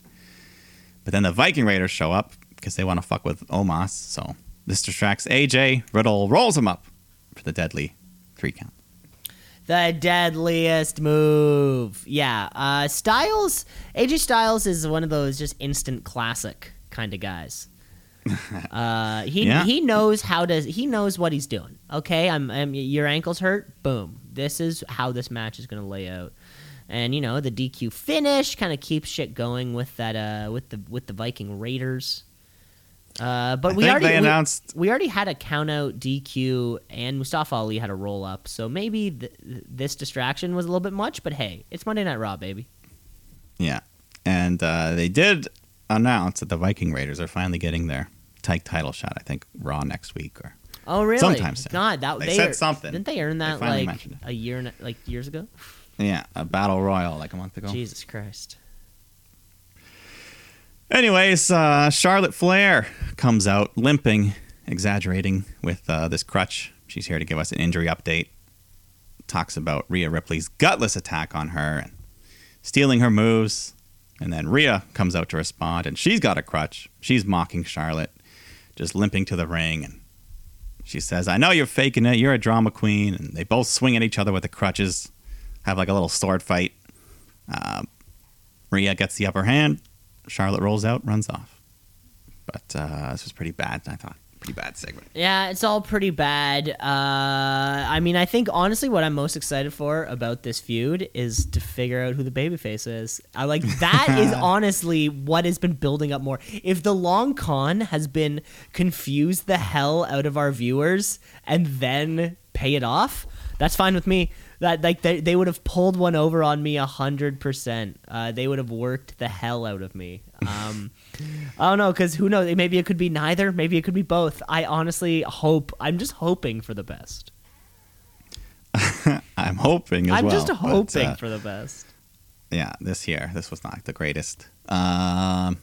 but then the Viking Raiders show up because they want to fuck with Omos. So this distracts AJ. Riddle rolls him up for the deadly three count. The deadliest move. Yeah. Uh, Styles, AJ Styles is one of those just instant classic kind of guys. Uh, he Yeah. he knows how to he knows what he's doing. Okay, I'm, I'm your ankle's hurt. Boom. This is how this match is going to lay out. And you know the DQ finish kind of keeps shit going with that uh with the with the Viking Raiders. Uh, but I we already they we- announced- we, already had a count out DQ and Mustafa Ali had a roll up. So maybe th- th- this distraction was a little bit much. But hey, it's Monday Night Raw, baby. Yeah, and uh, they did announce that the Viking Raiders are finally getting their tag title shot. I think Raw next week or Oh really? Sometimes. God, that They they said ear- something. Didn't they earn that finally like a year and like years ago? Yeah, a battle royal like a month ago. Jesus Christ. Anyways, uh, Charlotte Flair comes out limping, exaggerating with uh, this crutch. She's here to give us an injury update. Talks about Rhea Ripley's gutless attack on her and stealing her moves. And then Rhea comes out to respond, and she's got a crutch. She's mocking Charlotte, just limping to the ring. And she says, I know you're faking it. You're a drama queen. And they both swing at each other with the crutches, have like a little sword fight. Uh, Rhea gets the upper hand. Charlotte rolls out, runs off. But uh, this was pretty bad, I thought. Pretty bad segment. Yeah, it's all pretty bad. Uh, I mean, I think honestly, what I'm most excited for about this feud is to figure out who the babyface is. I like that is honestly what has been building up more. If the long con has been confused the hell out of our viewers and then pay it off, that's fine with me. That like they, they would have pulled one over on me a hundred percent. Uh, They would have worked the hell out of me. Um, I don't know, because who knows? Maybe it could be neither. Maybe it could be both. I honestly hope. I'm just hoping for the best. I'm hoping as I'm well. just but, hoping uh, for the best. yeah, this year, this was not the greatest. Um,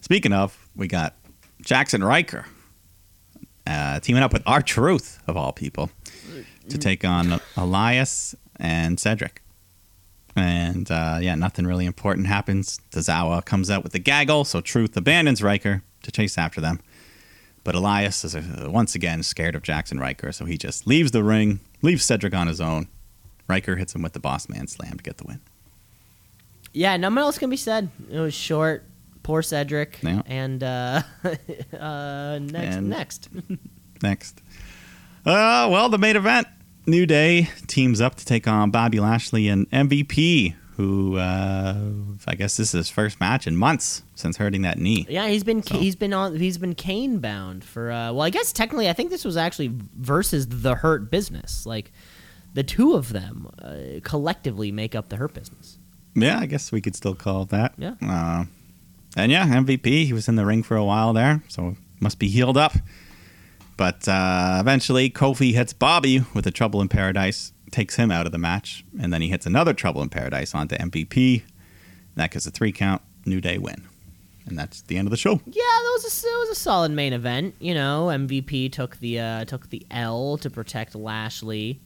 speaking of, we got Jackson Ryker uh, teaming up with R-Truth, of all people, to take on Elias and Cedric. And uh, yeah, nothing really important happens. Tozawa comes out with the gaggle, so Truth abandons Ryker to chase after them. But Elias is uh, once again scared of Jackson Ryker, so he just leaves the ring, leaves Cedric on his own. Ryker hits him with the boss man slam to get the win. Yeah, nothing else can be said. It was short. Poor Cedric. Yeah. And uh, uh, next, And- next. Next. Uh, well, the main event. New Day teams up to take on Bobby Lashley and MVP, who uh, I guess this is his first match in months since hurting that knee. Yeah, he's been So- he's been on he's been Kane bound for uh well I guess technically I think this was actually versus the Hurt Business. Like the two of them uh, collectively make up the Hurt Business. Yeah, I guess we could still call it that. Yeah. Uh, and yeah, MVP, he was in the ring for a while there, so must be healed up. But uh, eventually, Kofi hits Bobby with a Trouble in Paradise, takes him out of the match, and then he hits another Trouble in Paradise onto MVP. That gets a three count, New Day win. And that's the end of the show. Yeah, that was a, it was a solid main event. You know, MVP took the uh, took the L to protect Lashley.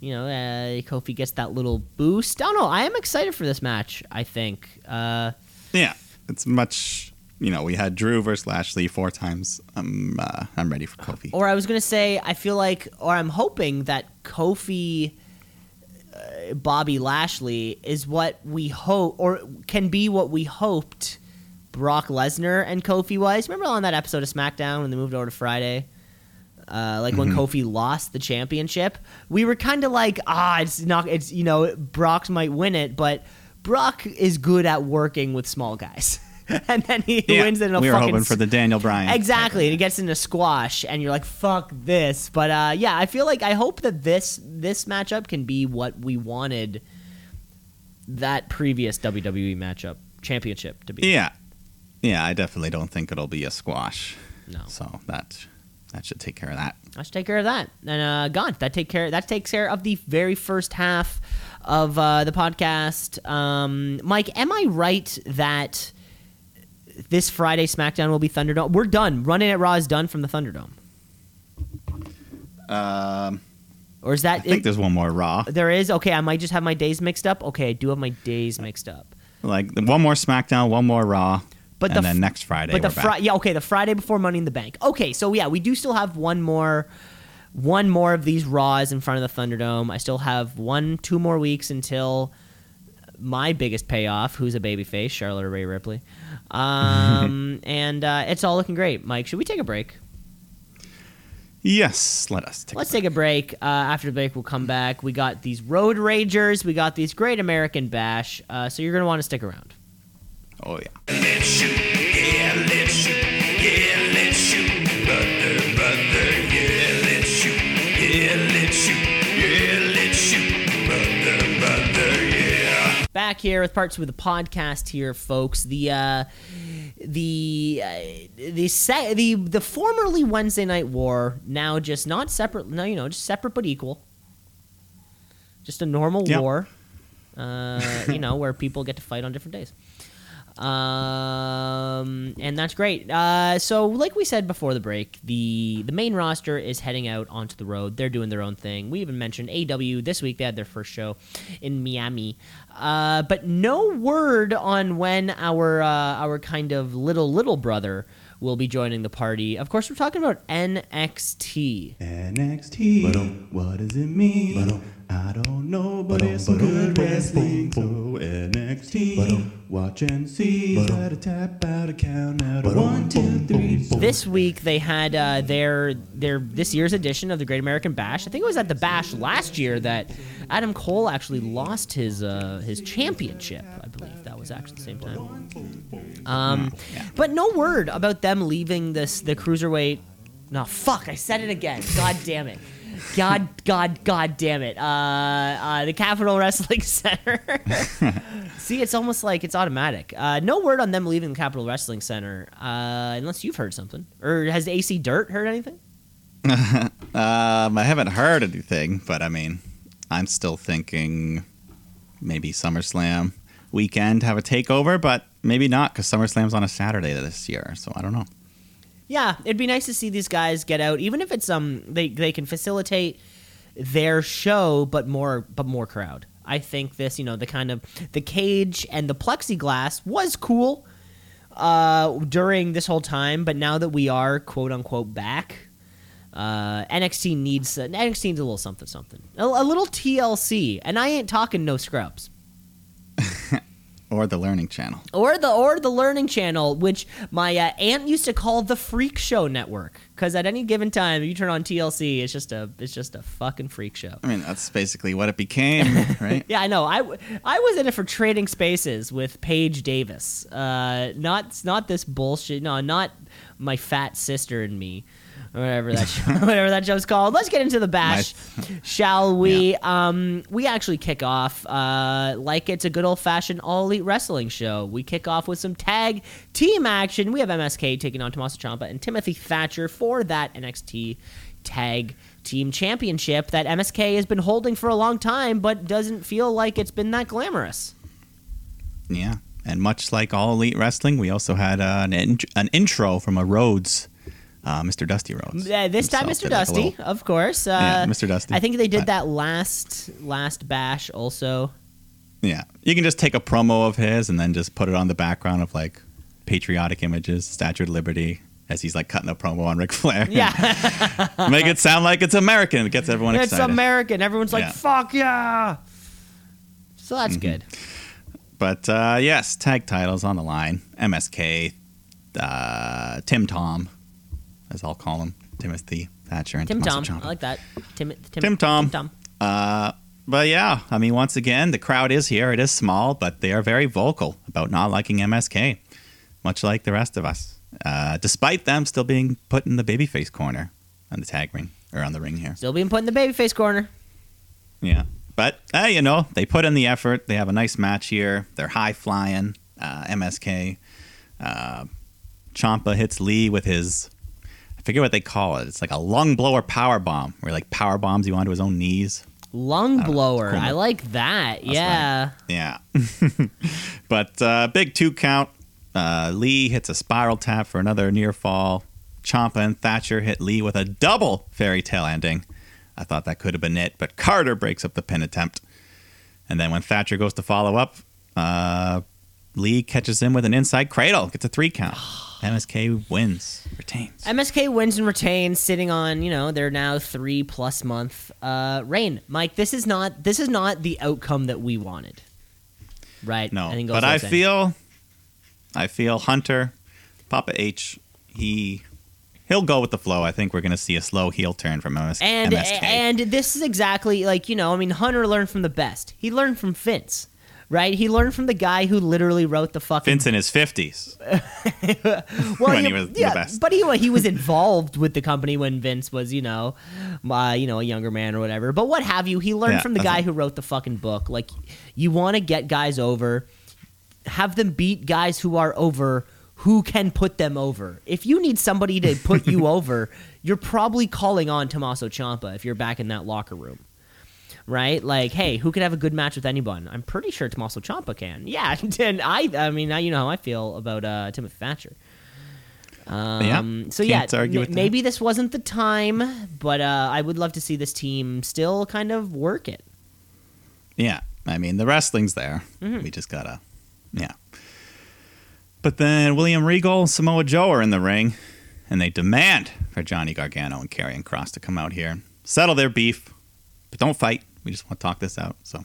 You know, uh, Kofi gets that little boost. I don't know. I am excited for this match. I think. Uh, Yeah, it's much. You know, we had Drew versus Lashley four times. I'm uh, I'm ready for Kofi. Or I was gonna say, I feel like, or I'm hoping that Kofi, uh, Bobby Lashley is what we hope, or can be what we hoped. Brock Lesnar and Kofi was. Remember on that episode of SmackDown when they moved over to Friday? Uh, like when Kofi lost the championship, we were kind of like, ah, it's not, it's you know, Brock might win it, but Brock is good at working with small guys, and then he Yeah, wins in a we were fucking hoping for the Daniel Bryan. Exactly, and he gets into squash, and you're like, "Fuck this!" But uh, yeah, I feel like I hope that this this matchup can be what we wanted that previous WWE matchup championship to be. Yeah, yeah. I definitely don't think it'll be a squash. No, So that that should take care of that. I should take care of that. And uh, gone. That take care. That takes care of the very first half of uh, the podcast. Um, Mike, am I right that this Friday SmackDown will be Thunderdome? We're done. Running at Raw is done from the Thunderdome, Um, or is that I think it- there's one more Raw. There is okay. I might just have my days mixed up. Okay, I do have my days mixed up. Like one more SmackDown, one more Raw, But and the then next Friday But the. Friday, yeah, okay, the Friday before Money in the Bank. Okay, so yeah, we do still have one more, one more of these Raws in front of the Thunderdome. I still have one, two more weeks until my biggest payoff, who's a babyface, Charlotte or Rhea Ripley, um, and uh, it's all looking great. Mike, should we take a break? Yes, let us take. Let's take a break. Uh, after the break, we'll come back. We got these Road Ragers. We got these Great American Bash. Uh, so you're gonna want to stick around. Oh yeah. Back here with part two of the podcast here, folks. The uh, the uh, the se- the the formerly Wednesday Night War now just not separate. No, you know, just separate but equal. Just a normal Yep. war. Uh, you know, where people get to fight on different days. Um, and that's great. Uh, so, like we said before the break, the the main roster is heading out onto the road. They're doing their own thing. We even mentioned AEW this week. They had their first show in Miami, uh, but no word on when our uh, our kind of little little brother will be joining the party. Of course, we're talking about NXT. NXT. What does it mean? I don't know, but it's some good wrestling. So NXT. Watch and see. Try to tap out a count out of one, two, three. This week they had uh, their their this year's edition of the Great American Bash. I think it was at the Bash last year that Adam Cole actually lost his uh, his championship. I believe that was actually the same time. Um, but no word about them leaving this the cruiserweight. No, fuck! I said it again. God damn it. God, God, God damn it. Uh, uh, the Capital Wrestling Center. See, it's almost like it's automatic. Uh, no word on them leaving the Capital Wrestling Center, uh, unless you've heard something. Or has AC Dirt heard anything? Um, I haven't heard anything, but I mean, I'm still thinking maybe SummerSlam weekend have a takeover, but maybe not because SummerSlam's on a Saturday this year, so I don't know. Yeah, it'd be nice to see these guys get out, even if it's um they they can facilitate their show, but more but more crowd. I think this, you know, the kind of the cage and the plexiglass was cool uh, during this whole time, but now that we are quote unquote back, uh, NXT needs uh, NXT needs a little something something, a, a little TLC, and I ain't talking no scrubs. Or the Learning Channel. or the or the learning channel which my uh, aunt used to call the freak show network. Because at any given time you turn on tlc it's just a it's just a fucking freak show. I mean, that's basically what it became, right? yeah i know. I i was in it for trading spaces with paige davis. Uh not not this bullshit no not my fat sister and me whatever that show, whatever that show's called. Let's get into the bash, shall we? Um, we actually kick off uh, like it's a good old fashioned all elite wrestling show. We kick off with some tag team action. We have MSK taking on Tommaso Ciampa and Timothy Thatcher for that NXT tag team championship that MSK has been holding for a long time, but doesn't feel like it's been that glamorous. Yeah. And much like all elite wrestling, we also had uh, an, in- an intro from a Rhodes, uh, Mr. Dusty Rhodes. Uh, this time, Mr. did, like, Dusty, little- of course. Uh, Yeah, Mr. Dusty. I think they did But- that last last bash also. Yeah. You can just take a promo of his and then just put it on the background of like patriotic images, Statue of Liberty, as he's like cutting a promo on Ric Flair. Yeah, Make it sound like it's American. It gets everyone it's excited. It's American. Everyone's like, Yeah. "Fuck yeah!" So that's good. But uh, yes, tag titles on the line. MSK, uh, Tim Tom, as I'll call him, Timothy Thatcher and Tim Tom, Ciampa. I like that. Tim Tim, Tim Tom. Tim Tom. Uh, but yeah, I mean, once again, the crowd is here. It is small, but they are very vocal about not liking MSK, much like the rest of us. Uh, despite them still being put in the babyface corner on the tag ring or on the ring here. Still being put in the babyface corner. Yeah. But, uh, you know, they put in the effort. They have a nice match here. They're high flying. Uh, MSK. Uh, Ciampa hits Lee with his, I forget what they call it. It's like a lung blower power bomb, where he like power bombs you onto his own knees. Lung blower. cool. I like that. yeah. Yeah. but uh, big two count. Uh, Lee hits a spiral tap for another near fall. Ciampa and Thatcher hit Lee with a double fairy tale ending. I thought that could have been it, but Carter breaks up the pin attempt. And then when Thatcher goes to follow up, uh, Lee catches him with an inside cradle, gets a three count. MSK wins, retains. MSK wins and retains, sitting on you know their now three plus month uh, reign. Mike, this is not this is not the outcome that we wanted. Right? No, goes but I saying. feel, I feel Hunter, Papa H, he, he'll go with the flow. I think we're gonna see a slow heel turn from MS, and MSK. and this is exactly like you know I mean Hunter learned from the best. He learned from Vince. Right? He learned from the guy who literally wrote the fucking Vince in his fifties. well, when yeah, he was the best. But he he was involved with the company when Vince was, you know, uh, you know, a younger man or whatever. But what have you? He learned Yeah, from the guy it. who wrote the fucking book. Like, you want to get guys over, have them beat guys who are over. Who can put them over? If you need somebody to put you over, you're probably calling on Tommaso Ciampa if you're back in that locker room right? Like, hey, who could have a good match with anyone? I'm pretty sure Tommaso Ciampa can. Yeah, and I, I mean, now you know how I feel about uh, Timothy Thatcher. Um, so yeah, can't argue m- maybe this wasn't the time, but uh, I would love to see this team still kind of work it. Yeah, I mean the wrestling's there. Mm-hmm. We just gotta, yeah. But then William Regal, Samoa Joe are in the ring, and they demand for Johnny Gargano and Karrion Kross to come out here settle their beef, but don't fight. We just want to talk this out. So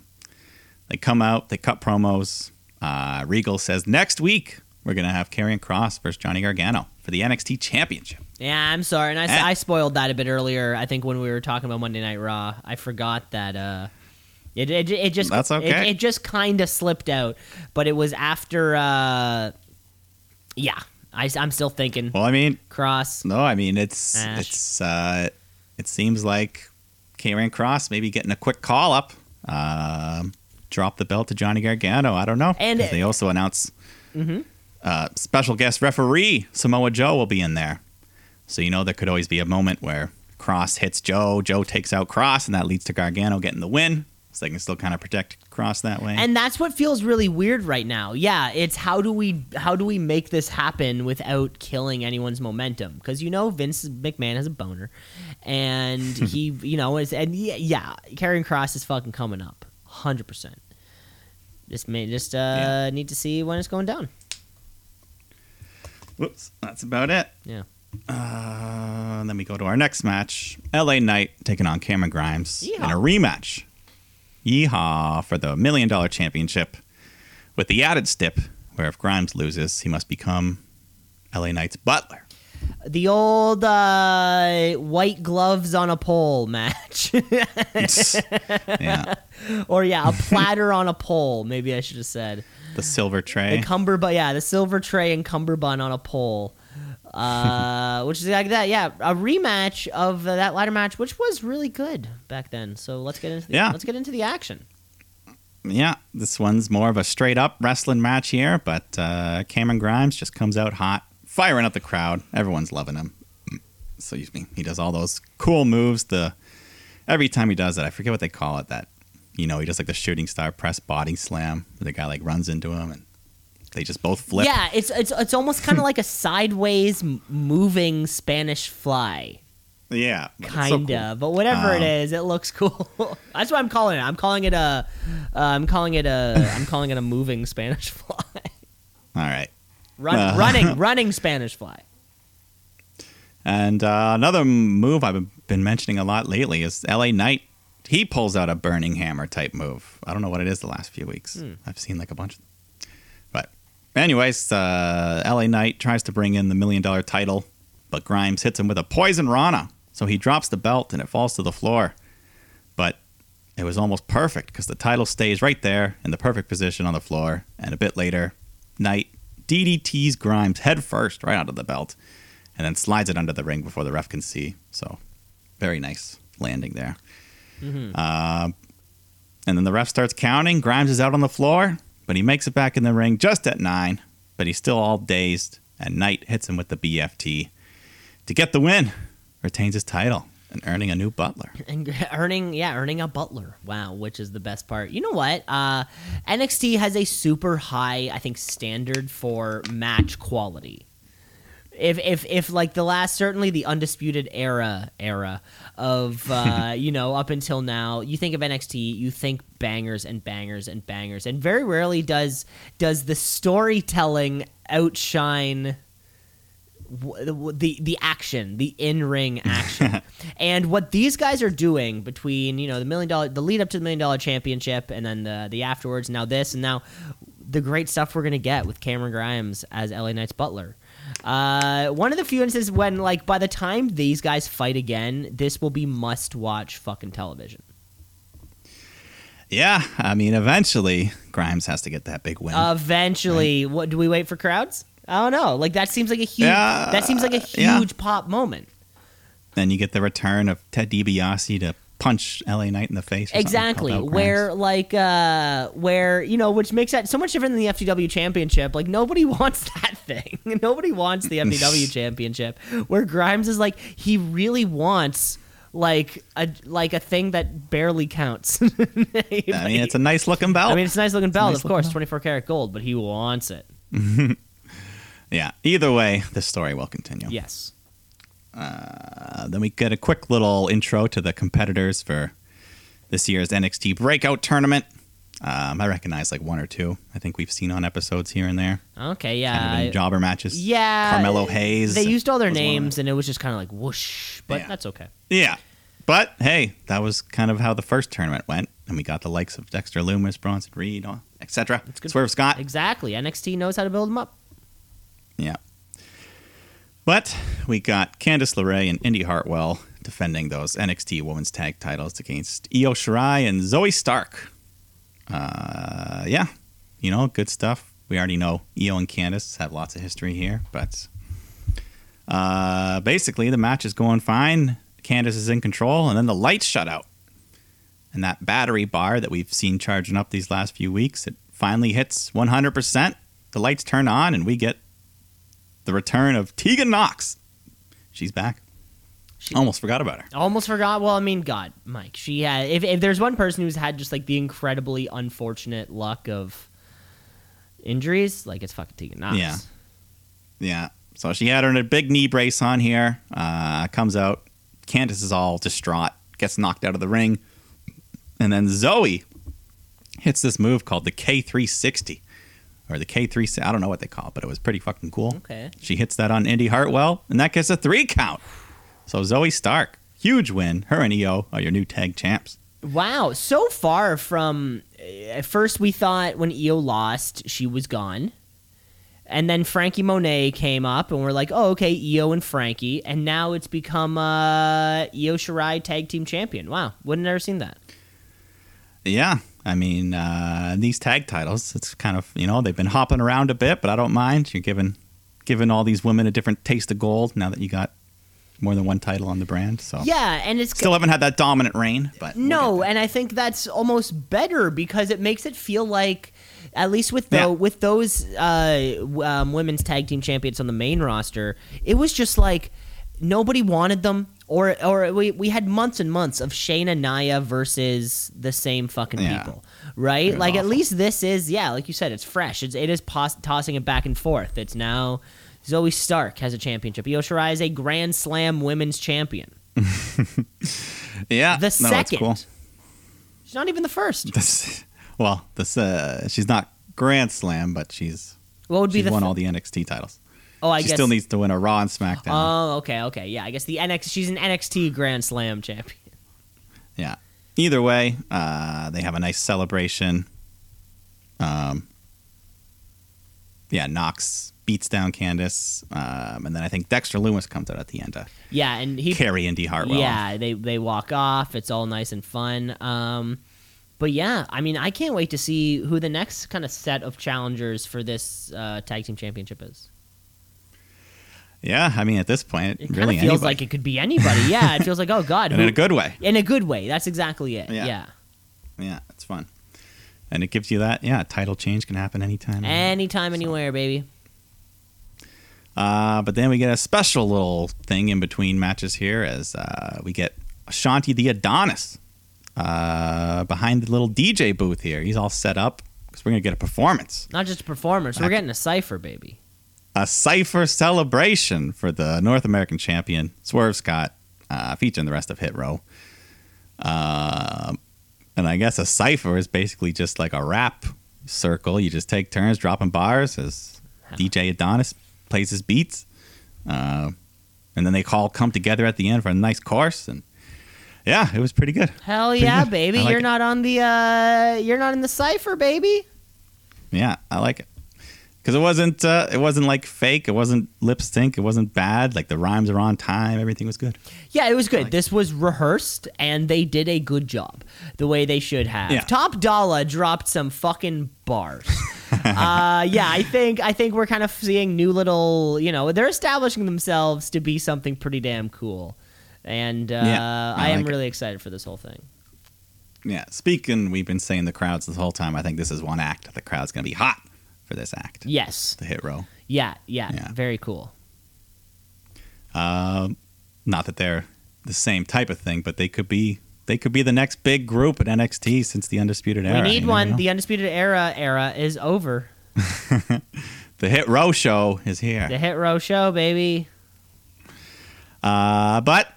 they come out, they cut promos. Uh, Regal says next week we're gonna have Karrion Kross versus Johnny Gargano for the NXT Championship. Yeah, I'm sorry, and I, s- Eh. I spoiled that a bit earlier. I think when we were talking about Monday Night Raw, I forgot that. Uh, it, it, it just That's it- okay. It, just kind of slipped out, but it was after. Uh, yeah, I, am still thinking Well, I mean, Kross. No, I mean it's Ash. it's uh, it seems like Karrion Kross maybe getting a quick call up, um, drop the belt to Johnny Gargano. I don't know. And- they also announce uh, special guest referee Samoa Joe will be in there, so you know there could always be a moment where Kross hits Joe, Joe takes out Kross, and that leads to Gargano getting the win. So they can still kind of protect Kross that way. And that's what feels really weird right now. Yeah, it's how do we how do we make this happen without killing anyone's momentum? Because you know Vince McMahon has a boner, and he you know is and yeah, yeah Karrion Kross is fucking coming up, hundred percent. Just may just uh Yeah. need to see when it's going down. Whoops, that's about it. Yeah. Uh, and then we go to our next match. LA Knight taking on Cameron Grimes in a rematch. Yeehaw for the million dollar championship with the added stip where if Grimes loses, he must become LA Knight's butler. The old uh, white gloves on a pole match, yeah. or yeah, a platter on a pole. Maybe I should have said. The silver tray. The cummerbund, yeah, the silver tray and cummerbund on a pole, uh, which is like that. Yeah, a rematch of uh, that ladder match, which was really good back then. So let's get into the, Yeah. let's get into the action. yeah, this one's more of a straight up wrestling match here, but uh, Cameron Grimes just comes out hot, firing up the crowd. Everyone's loving him. So excuse me, he does all those cool moves. The every time he does it, I forget what they call it. That you know, he does like the shooting star press body slam, where the guy like runs into him and they just both flip. Yeah, it's it's it's almost kind of like a sideways moving Spanish fly, yeah, but it's so cool. But whatever it Um, is, it looks cool. That's what I'm calling it. I'm calling it a, uh, I'm calling it a, I'm calling it a moving Spanish fly. All right. Run, Uh. running, running Spanish fly. And uh, another move I've been mentioning a lot lately is LA Knight. He pulls out a burning hammer type move. I don't know what it is the last few weeks. Hmm. I've seen like a bunch. But, anyways, uh, LA Knight tries to bring in the million dollar title, but Grimes hits him with a poison Rana. So he drops the belt and it falls to the floor. But it was almost perfect because the title stays right there in the perfect position on the floor. And a bit later, Knight DDTs Grimes head first right onto the belt and then slides it under the ring before the ref can see. So, very nice landing there. Uh, and then the ref starts counting. Grimes is out on the floor, but he makes it back in the ring just at nine. But he's still all dazed, and Knight hits him with the BFT to get the win. Retains his title and earning a new butler. and earning yeah earning a butler wow which is the best part you know what uh nxt has a super high i think standard for match quality if if if like the last certainly the undisputed era era of uh you know up until now you think of nxt you think bangers and bangers and bangers and very rarely does does the storytelling outshine w- the the action, the in ring action, and what these guys are doing between you know the million dollar, the lead up to the million dollar championship, and then the the afterwards. Now this, and now the great stuff we're gonna get with Cameron Grimes as LA Knight's butler. Uh, one of the few instances when like by the time these guys fight again, this will be must watch fucking television. Yeah, I mean, eventually Grimes has to get that big win. Eventually, what do we wait for crowds? I don't know. Like that seems like a huge. Yeah, that seems like a yeah. huge pop moment. then you get the return of Ted DiBiase to punch LA Knight in the face. Exactly. Where like uh where you know, which makes that so much different than the FTW championship. Like nobody wants that thing. nobody wants the FTW championship. Where Grimes is like he really wants like a like a thing that barely counts. I mean, it's a nice looking belt. I mean, it's a nice looking belt, nice of course, 24 karat gold, but he wants it. yeah. Either way, the story will continue. Yes. Uh, then we get a quick little intro to the competitors for this year's NXT Breakout Tournament. Um, I recognize like one or two. I think we've seen on episodes here and there. Okay, yeah. kind of jobber matches. yeah. Carmelo Hayes. They used all their was one of them. names and it was just kind of like whoosh, but Yeah. that's okay. Yeah. But hey, that was kind of how the first tournament went. And we got the likes of Dexter Lumis, Bronson Reed, etc. Swerve Scott. Exactly. NXT knows how to build them up. Yeah. But we got Candice LeRae and Indy Hartwell defending those NXT Women's Tag titles against Io Shirai and Zoey Stark. Uh, yeah, you know, good stuff. We already know Io and Candice have lots of history here, but uh, basically the match is going fine. Candice is in control, and then the lights shut out. And that battery bar that we've seen charging up these last few weeks, it finally hits 100%. The lights turn on, and we get the return of Tegan Nox. She's back. She- Almost forgot about her. Almost forgot. Well, I mean, God, Mike. She had. If, if there's one person who's had just like the incredibly unfortunate luck of injuries, like it's fucking Tegan Nox. Yeah. Yeah. So she had her big knee brace on here. Uh, comes out. Candice is all distraught. Gets knocked out of the ring. And then Zoe hits this move called the K360. Or the K3... I don't know what they call it, but it was pretty fucking cool. Okay. She hits that on Indy Hartwell, and that gets a three count. So Zoey Stark, huge win. Her and Io are your new tag champs. Wow. So far from uh, at first we thought when Io lost she was gone, and then Franky Monet came up and we're like, oh okay, Io and Frankie, and now it's become uh, Io Shirai tag team champion. Wow, wouldn't have never seen that. Yeah, I mean, uh, these tag titles, it's kind of, you know, they've been hopping around a bit, but I don't mind. You're giving, giving all these women a different taste of gold now that you got more than one title on the brand. So Yeah, and it's still haven't had that dominant reign, but we'll No, and I think that's almost better because it makes it feel like, at least with the Yeah. with those uh, um, women's tag team champions on the main roster, it was just like nobody wanted them, or or we we had months and months of Shayna Naya versus the same fucking Yeah. people, right? Like at least this is yeah, like you said, it's fresh. It's, it is pos- tossing it back and forth. It's now. Zoey Stark has a championship. Io Shirai is a Grand Slam Women's Champion. yeah, The no, second. cool. She's not even the first. This, well, this, uh, she's not Grand Slam, but she's What would be she's the won th- all the NXT titles. Oh, I she guess. still needs to win a Raw and SmackDown. Oh, okay, okay, yeah. I guess the NX. She's an NXT Grand Slam champion. Yeah. Either way, uh, they have a nice celebration. Um, yeah, Nox beats down Candice, um, and then I think Dexter Lumis comes out at the end Yeah, and he. carry Indy Hartwell. yeah, they they walk off. It's all nice and fun. Um, but yeah, I mean, I can't wait to see who the next kind of set of challengers for this uh, tag team championship is. Yeah. I mean, at this point, It really feels anybody. like it could be anybody. Yeah, it feels like oh god, and who- in a good way. in a good way. That's exactly it. Yeah. yeah. Yeah, it's fun, and it gives you that. Yeah, title change can happen anytime. Anytime, anywhere, baby. Uh, but then we get a special little thing in between matches here as uh, we get Ashante Thee Adonis uh, behind the little DJ booth here. He's all set up because we're going to get a performance. Not just a performance. We're getting a cipher, baby. A Cypher celebration for the North American champion, Swerve Scott, uh, featuring the rest of Hit Row. Um and I guess a Cypher is basically just like a rap circle. You just take turns dropping bars as DJ Adonis plays his beats. Uh, and then they all come together at the end for a nice course. And yeah, it was pretty good. Hell Pretty yeah, good. baby! Like you're it. not on the uh, you're not in the cipher, baby. Yeah, I like it. Because it wasn't uh, it wasn't like fake. It wasn't lip sync. It wasn't bad. Like the rhymes are on time. Everything was good. Yeah, it was good. This was rehearsed, and they did a good job, the way they should have. Yeah. Top Dollar dropped some fucking bars. uh, yeah, I think I think we're kind of seeing new little, you know, they're establishing themselves to be something pretty damn cool, and uh, Yeah, I, I am it. really excited for this whole thing. Yeah. Speaking, we've been saying the crowds this whole time. I think this is one act. The crowd's gonna be hot for this act. Yes, The hit row. yeah, yeah, Yeah. very cool. Um, not that they're the same type of thing, but they could be. They could be the next big group at NXT since the Undisputed Era. We need one. know. The Undisputed Era era is over. the Hit Row show is here. The Hit Row Show, baby. Uh, but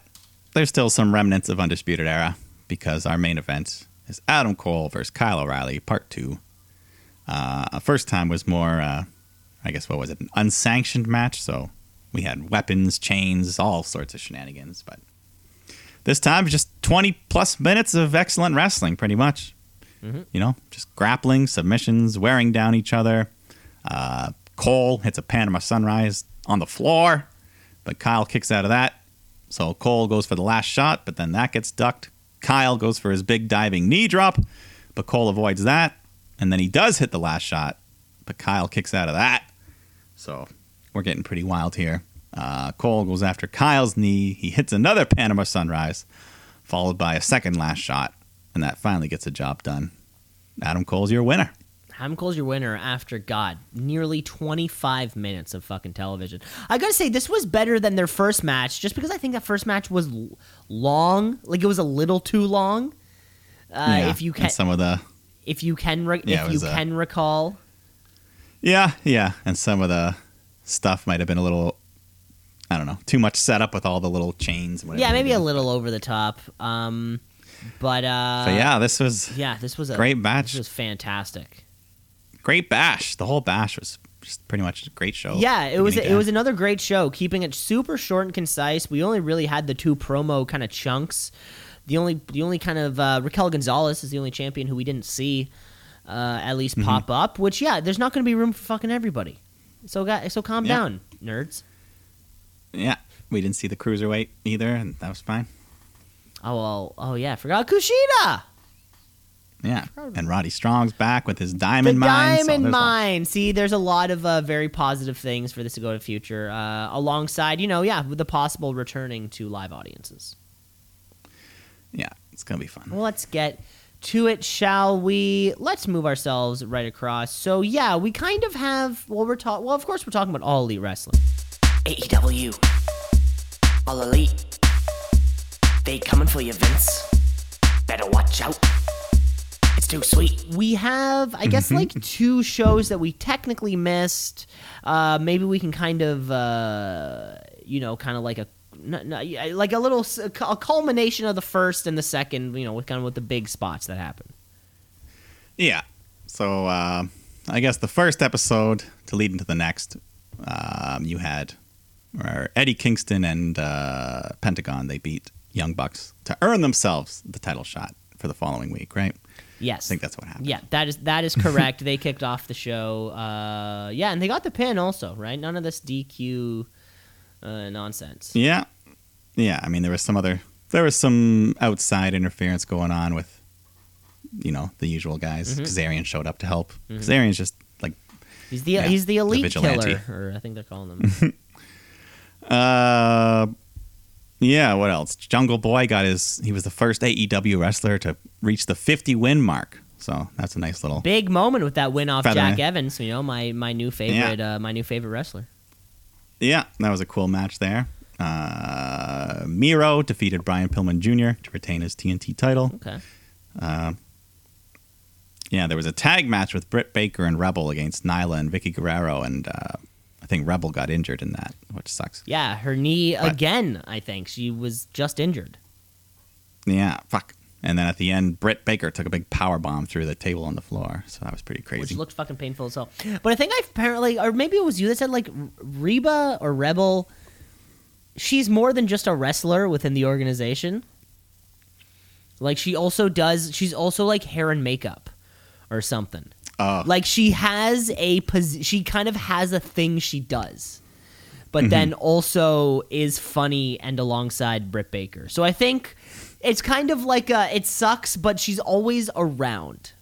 there's still some remnants of Undisputed Era because our main event is Adam Cole versus Kyle O'Reilly, part two. Uh, first time was more, uh, I guess, what was it, an unsanctioned match? So we had weapons, chains, all sorts of shenanigans. But this time, just 20 plus minutes of excellent wrestling, pretty much. You know, just grappling, submissions, wearing down each other. Uh, Cole hits a Panama Sunrise on the floor, but Kyle kicks out of that. So Cole goes for the last shot, but then that gets ducked. Kyle goes for his big diving knee drop, but Cole avoids that. And then he does hit the last shot, but Kyle kicks out of that. So we're getting pretty wild here. Uh, Cole goes after Kyle's knee. He hits another Panama Sunrise, followed by a second last shot, and that finally gets the job done. Adam Cole's your winner. Adam Cole's your winner after God, nearly 25 minutes of fucking television. I gotta say, this was better than their first match, just because I think that first match was long, like it was a little too long. Uh, Yeah, If you can, some of the if you can, re- Yeah, if you uh, can recall, Yeah, yeah, and some of the stuff might have been a little, I don't know, too much setup with all the little chains. and whatever yeah, maybe a little over the top. Um, but uh, But yeah, this was yeah, this was a great match. This was fantastic. great bash. The whole bash was just pretty much a great show. Yeah, it was it was another great show, keeping it super short and concise. We only really had the two promo kind of chunks. The only the only kind of uh, Raquel Gonzalez is the only champion who we didn't see uh, at least Mm-hmm. pop up. Which yeah, there's not going to be room for fucking everybody. So got so calm Yeah. down, nerds. Yeah, we didn't see the cruiserweight either, and that was fine. Oh well, oh yeah, I forgot Kushida, Yeah, and Roddy Strong's back with his diamond mine. Diamond there's a- Mine. See, there's a lot of uh, very positive things for this to go to future, uh, alongside you know yeah with the possible returning to live audiences. Yeah, it's gonna be fun. Well, let's get to it, shall we? Let's move ourselves right across. So yeah, we kind of have. Well, we're talking. Well, of course, we're talking about all elite wrestling. AEW. All elite. They coming for you, Vince. Better watch out. It's too sweet. We have, I guess, like two shows that we technically missed. Uh, maybe we can kind of, uh, you know, kind of like a. Like a little a culmination of the first and the second, you know, with kind of with the big spots that happen. Yeah. So uh, I guess the first episode to lead into the next, um, you had where Eddie Kingston and uh, Pentagon they beat Young Bucks to earn themselves the title shot for the following week, right? Yes, I think that's what happened. Yeah, that is that is correct. they kicked off the show. Uh, yeah, and they got the pin also, right? None of this DQ uh, nonsense. Yeah. Yeah. I mean, there was some other, there was some outside interference going on with, you know, the usual guys. Mm-hmm. Kazarian showed up to help. Kazarian's just like, He's the Yeah, he's the the elite vigilante. killer, or I think they're calling them. uh, yeah, what else? Jungle Boy got his, he was the first AEW wrestler to reach the 50 win mark. So that's a nice little, Big moment with that win off Jack. Evans. You know, my my new favorite uh, my new favorite wrestler. yeah, that was a cool match there. Uh, Miro defeated Brian Pillman Jr. to retain his TNT title. Okay. Yeah, there was a tag match with Britt Baker and Rebel against Nyla and Vickie Guerrero, and uh, I think Rebel got injured in that, which sucks. Yeah, her knee But- again. I think she was just injured. Yeah, fuck. And then at the end, Britt Baker took a big power bomb through the table on the floor, so that was pretty crazy. which looked fucking painful as hell. But I think I apparently, or maybe it was you that said like Reba or Rebel. She's more than just a wrestler within the organization. Like she also does. She's also like hair and makeup, or something. Oh. Like she has a posi- she kind of has a thing she does, but Mm-hmm. then also is funny and alongside Britt Baker. So I think it's kind of like a, it sucks, but she's always around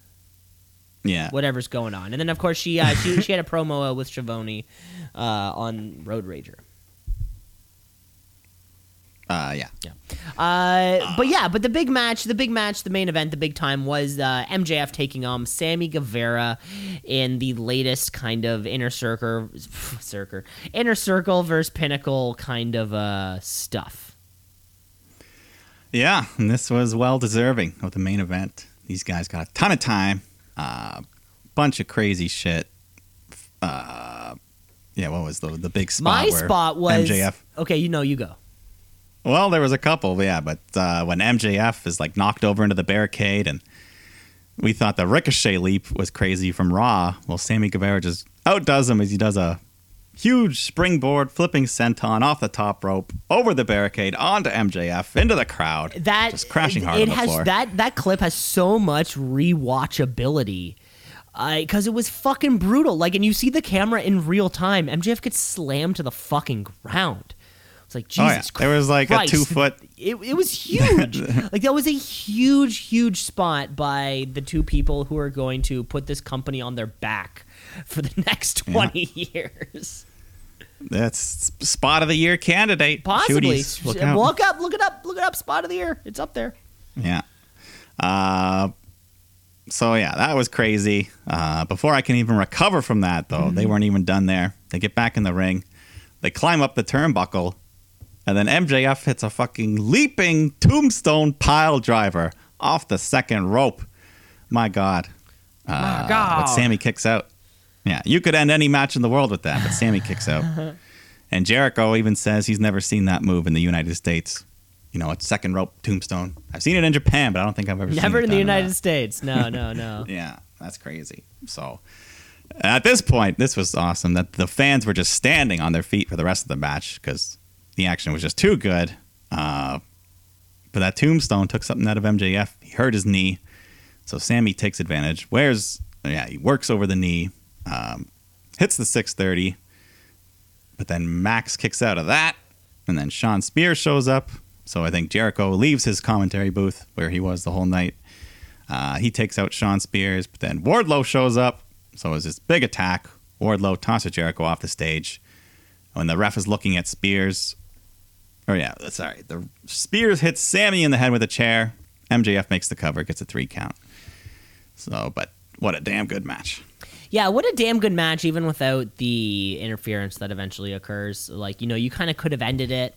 Yeah. whatever's going on. And then of course she uh, she she had a promo uh, with Schiavone uh, on Road Rager. Uh, yeah. Yeah. Uh, but yeah, but the big match, the big match, the main event, the big time was uh, MJF taking on Sammy Guevara in the latest kind of inner circle, circle, inner circle versus pinnacle kind of uh, stuff. Yeah, and this was well deserving of the main event. These guys got a ton of time, uh, bunch of crazy shit. Uh, yeah, what was the the big spot? My spot was MJF. okay. You know, you go. Well, there was a couple, yeah, but uh, when MJF is like knocked over into the barricade, and we thought the Ricochet leap was crazy from Raw. Well, Sammy Guevara just outdoes him as he does a huge springboard flipping senton off the top rope over the barricade onto MJF into the crowd, that just crashing hard it on the has floor. that that clip has so much rewatchability because it was fucking brutal like and you see the camera in real time mjf gets slammed to the fucking ground like Oh, jesus yeah. There was like a two-foot- it, it was huge like that was a huge huge spot by the two people who are going to put this company on their back for the next 20 years That's spot of the year candidate. possibly Shooties, look look up look it up look it up spot of the year it's up there Yeah. Uh, so yeah, that was crazy. Uh, before I can even recover from that, though, Mm-hmm. they weren't even done there. They get back in the ring, they climb up the turnbuckle, and then MJF hits a fucking leaping tombstone pile driver off the second rope. My God. Uh, My God. But Sammy kicks out. Yeah, you could end any match in the world with that, but Sammy kicks out. And Jericho even says he's never seen that move in the United States. You know, it's second rope tombstone. I've seen it in Japan, but I don't think I've ever seen never in the united states no no no Yeah, that's crazy. So at this point, this was awesome that the fans were just standing on their feet for the rest of the match because the action was just too good. Uh, but that tombstone took something out of MJF. He hurt his knee, so Sammy takes advantage. Where's yeah, he works over the knee, um, hits the 630, but then Max kicks out of that, and then Shawn Spears shows up. So I think Jericho leaves his commentary booth where he was the whole night. Uh, he takes out Shawn Spears, but then Wardlow shows up. So it was this big attack. Wardlow tosses Jericho off the stage. When the ref is looking at Spears, or yeah, sorry, the Spears hits Sammy in the head with a chair. MJF makes the cover, gets a three count. So, but what a damn good match. Yeah, what a damn good match, even without the interference that eventually occurs. Like, you know, you kind of could have ended it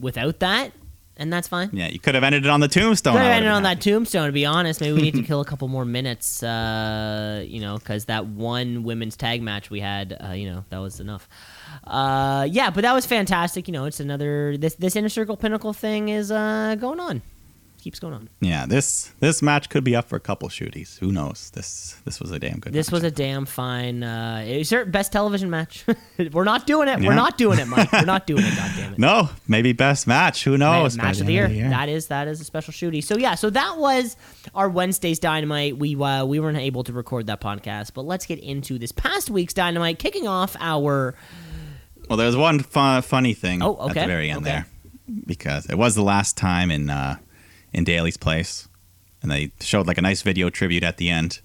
without that, and that's fine. Yeah, you could have ended it on the tombstone. Could have ended on happy. that tombstone, to be honest. Maybe we need to kill a couple more minutes, uh, you know, because that one women's tag match we had, uh, you know, that was enough. Uh, yeah, but that was fantastic. You know, it's another, this, this Inner Circle Pinnacle thing is uh, going on. Keeps going on. Yeah, this this match could be up for a couple shooties. Who knows? This this was a damn good. This match. was a damn fine, uh, it's our best television match. We're not doing it. We're not doing it, Mike. We're not doing it, God damn it. no maybe best match. Who knows? match of the end year. That is that is a special shooty. So yeah, so that was our Wednesday's Dynamite. We uh, we weren't able to record that podcast, but let's get into this past week's Dynamite, kicking off our. Well, there was one fun, funny thing Oh, at the very end okay. there because it was the last time in uh, in Daily's Place, and they showed like a nice video tribute at the end,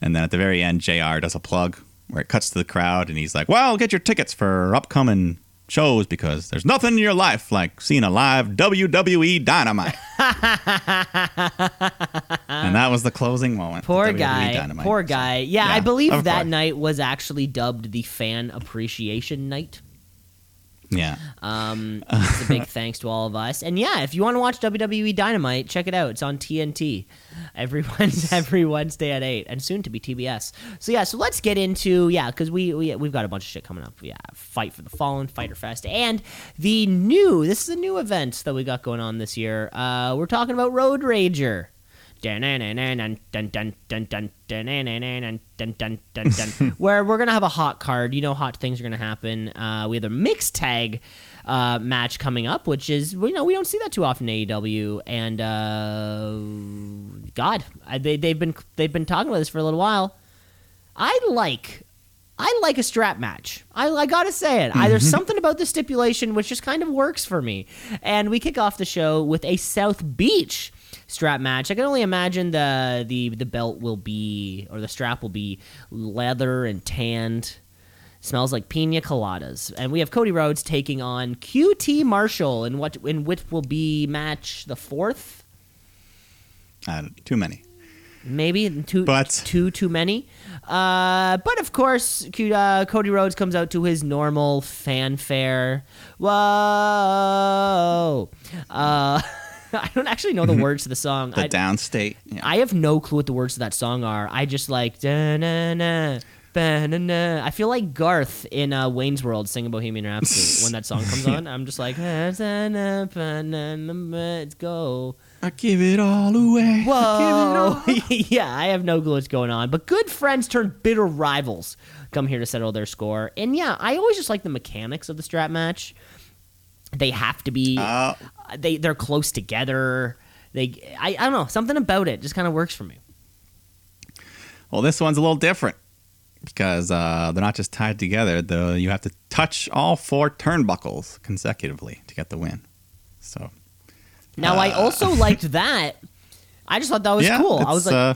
and then at the very end, Jr. does a plug where it cuts to the crowd, and he's like, "Well, get your tickets for upcoming." Shows because there's nothing in your life like seeing a live WWE Dynamite, and that was the closing moment. Poor guy, Dynamite. poor guy. Yeah, I believe that course. night was actually dubbed the Fan Appreciation Night. Yeah, Um, it's a big thanks to all of us. And yeah, if you want to watch WWE Dynamite, check it out. It's on TNT every Wednesday, every Wednesday at eight, and soon to be TBS. So yeah, so let's get into yeah, because we, we we've got a bunch of shit coming up. Yeah, Fight for the Fallen, Fyter Fest, and the new. This is a new event that we got going on this year. Uh, we're talking about Road Rager. Where we're gonna have a hot card, you know, hot things are gonna happen. Uh, we have a mixed tag uh, match coming up, which is you know we don't see that too often in AEW, and uh, God, I- they they've been they've been talking about this for a little while. I like I like a strap match. I, I gotta say it. I, there's something about the stipulation which just kind of works for me. And we kick off the show with a South Beach strap match. I can only imagine the the the belt will be or the strap will be leather and tanned. Smells like pina coladas. And we have Cody Rhodes taking on QT Marshall in what in which will be match the fourth Uh, too many. maybe too But- too too many. Uh, but of course, Q- uh, Cody Rhodes comes out to his normal fanfare. Whoa! Uh, I don't actually know the words to the song. The I, downstate. Yeah. I have no clue what the words to that song are. I just like da na na. ba-na-na. I feel like Garth in uh, Wayne's World singing Bohemian Rhapsody when that song comes on. I'm just like, "Da-na-na, ba-na-na, let's go. I give it all away. Whoa! yeah, I have no clue what's going on. But good friends turn bitter rivals come here to settle their score. And yeah, I always just like the mechanics of the strap match. They have to be. Uh, they they're close together. They I, I don't know something about it just kind of works for me. well, this one's a little different because uh, they're not just tied together. Though you have to touch all four turnbuckles consecutively to get the win. So Now I also liked that. I just thought that was yeah, cool. I was like, uh,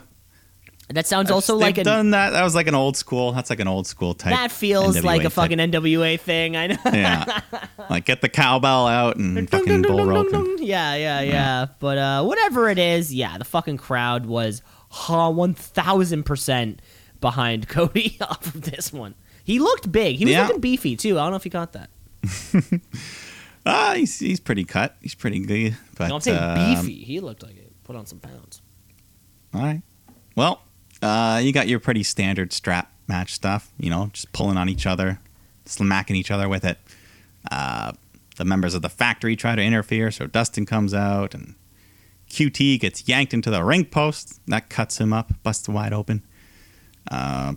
that sounds also they've like a done that. That was like an old school. That's like an old school type. that feels NWA like a type. fucking NWA thing. I know. yeah, like get the cowbell out and fucking bull rope. and- Yeah, yeah, yeah. But uh, whatever it is, yeah, the fucking crowd was ha one thousand percent behind Cody off of this one. He looked big. He was Yeah. looking beefy too. I don't know if you caught that. Ah, he's he's pretty cut. He's pretty good. But no, I'm saying um, beefy. He looked like it. Put on some pounds. All right. Well, uh, you got your pretty standard strap match stuff. You know, just pulling on each other, smacking each other with it. Uh, the members of the factory try to interfere, so Dustin comes out, and QT gets yanked into the ring post. That cuts him up, busts wide open. Uh,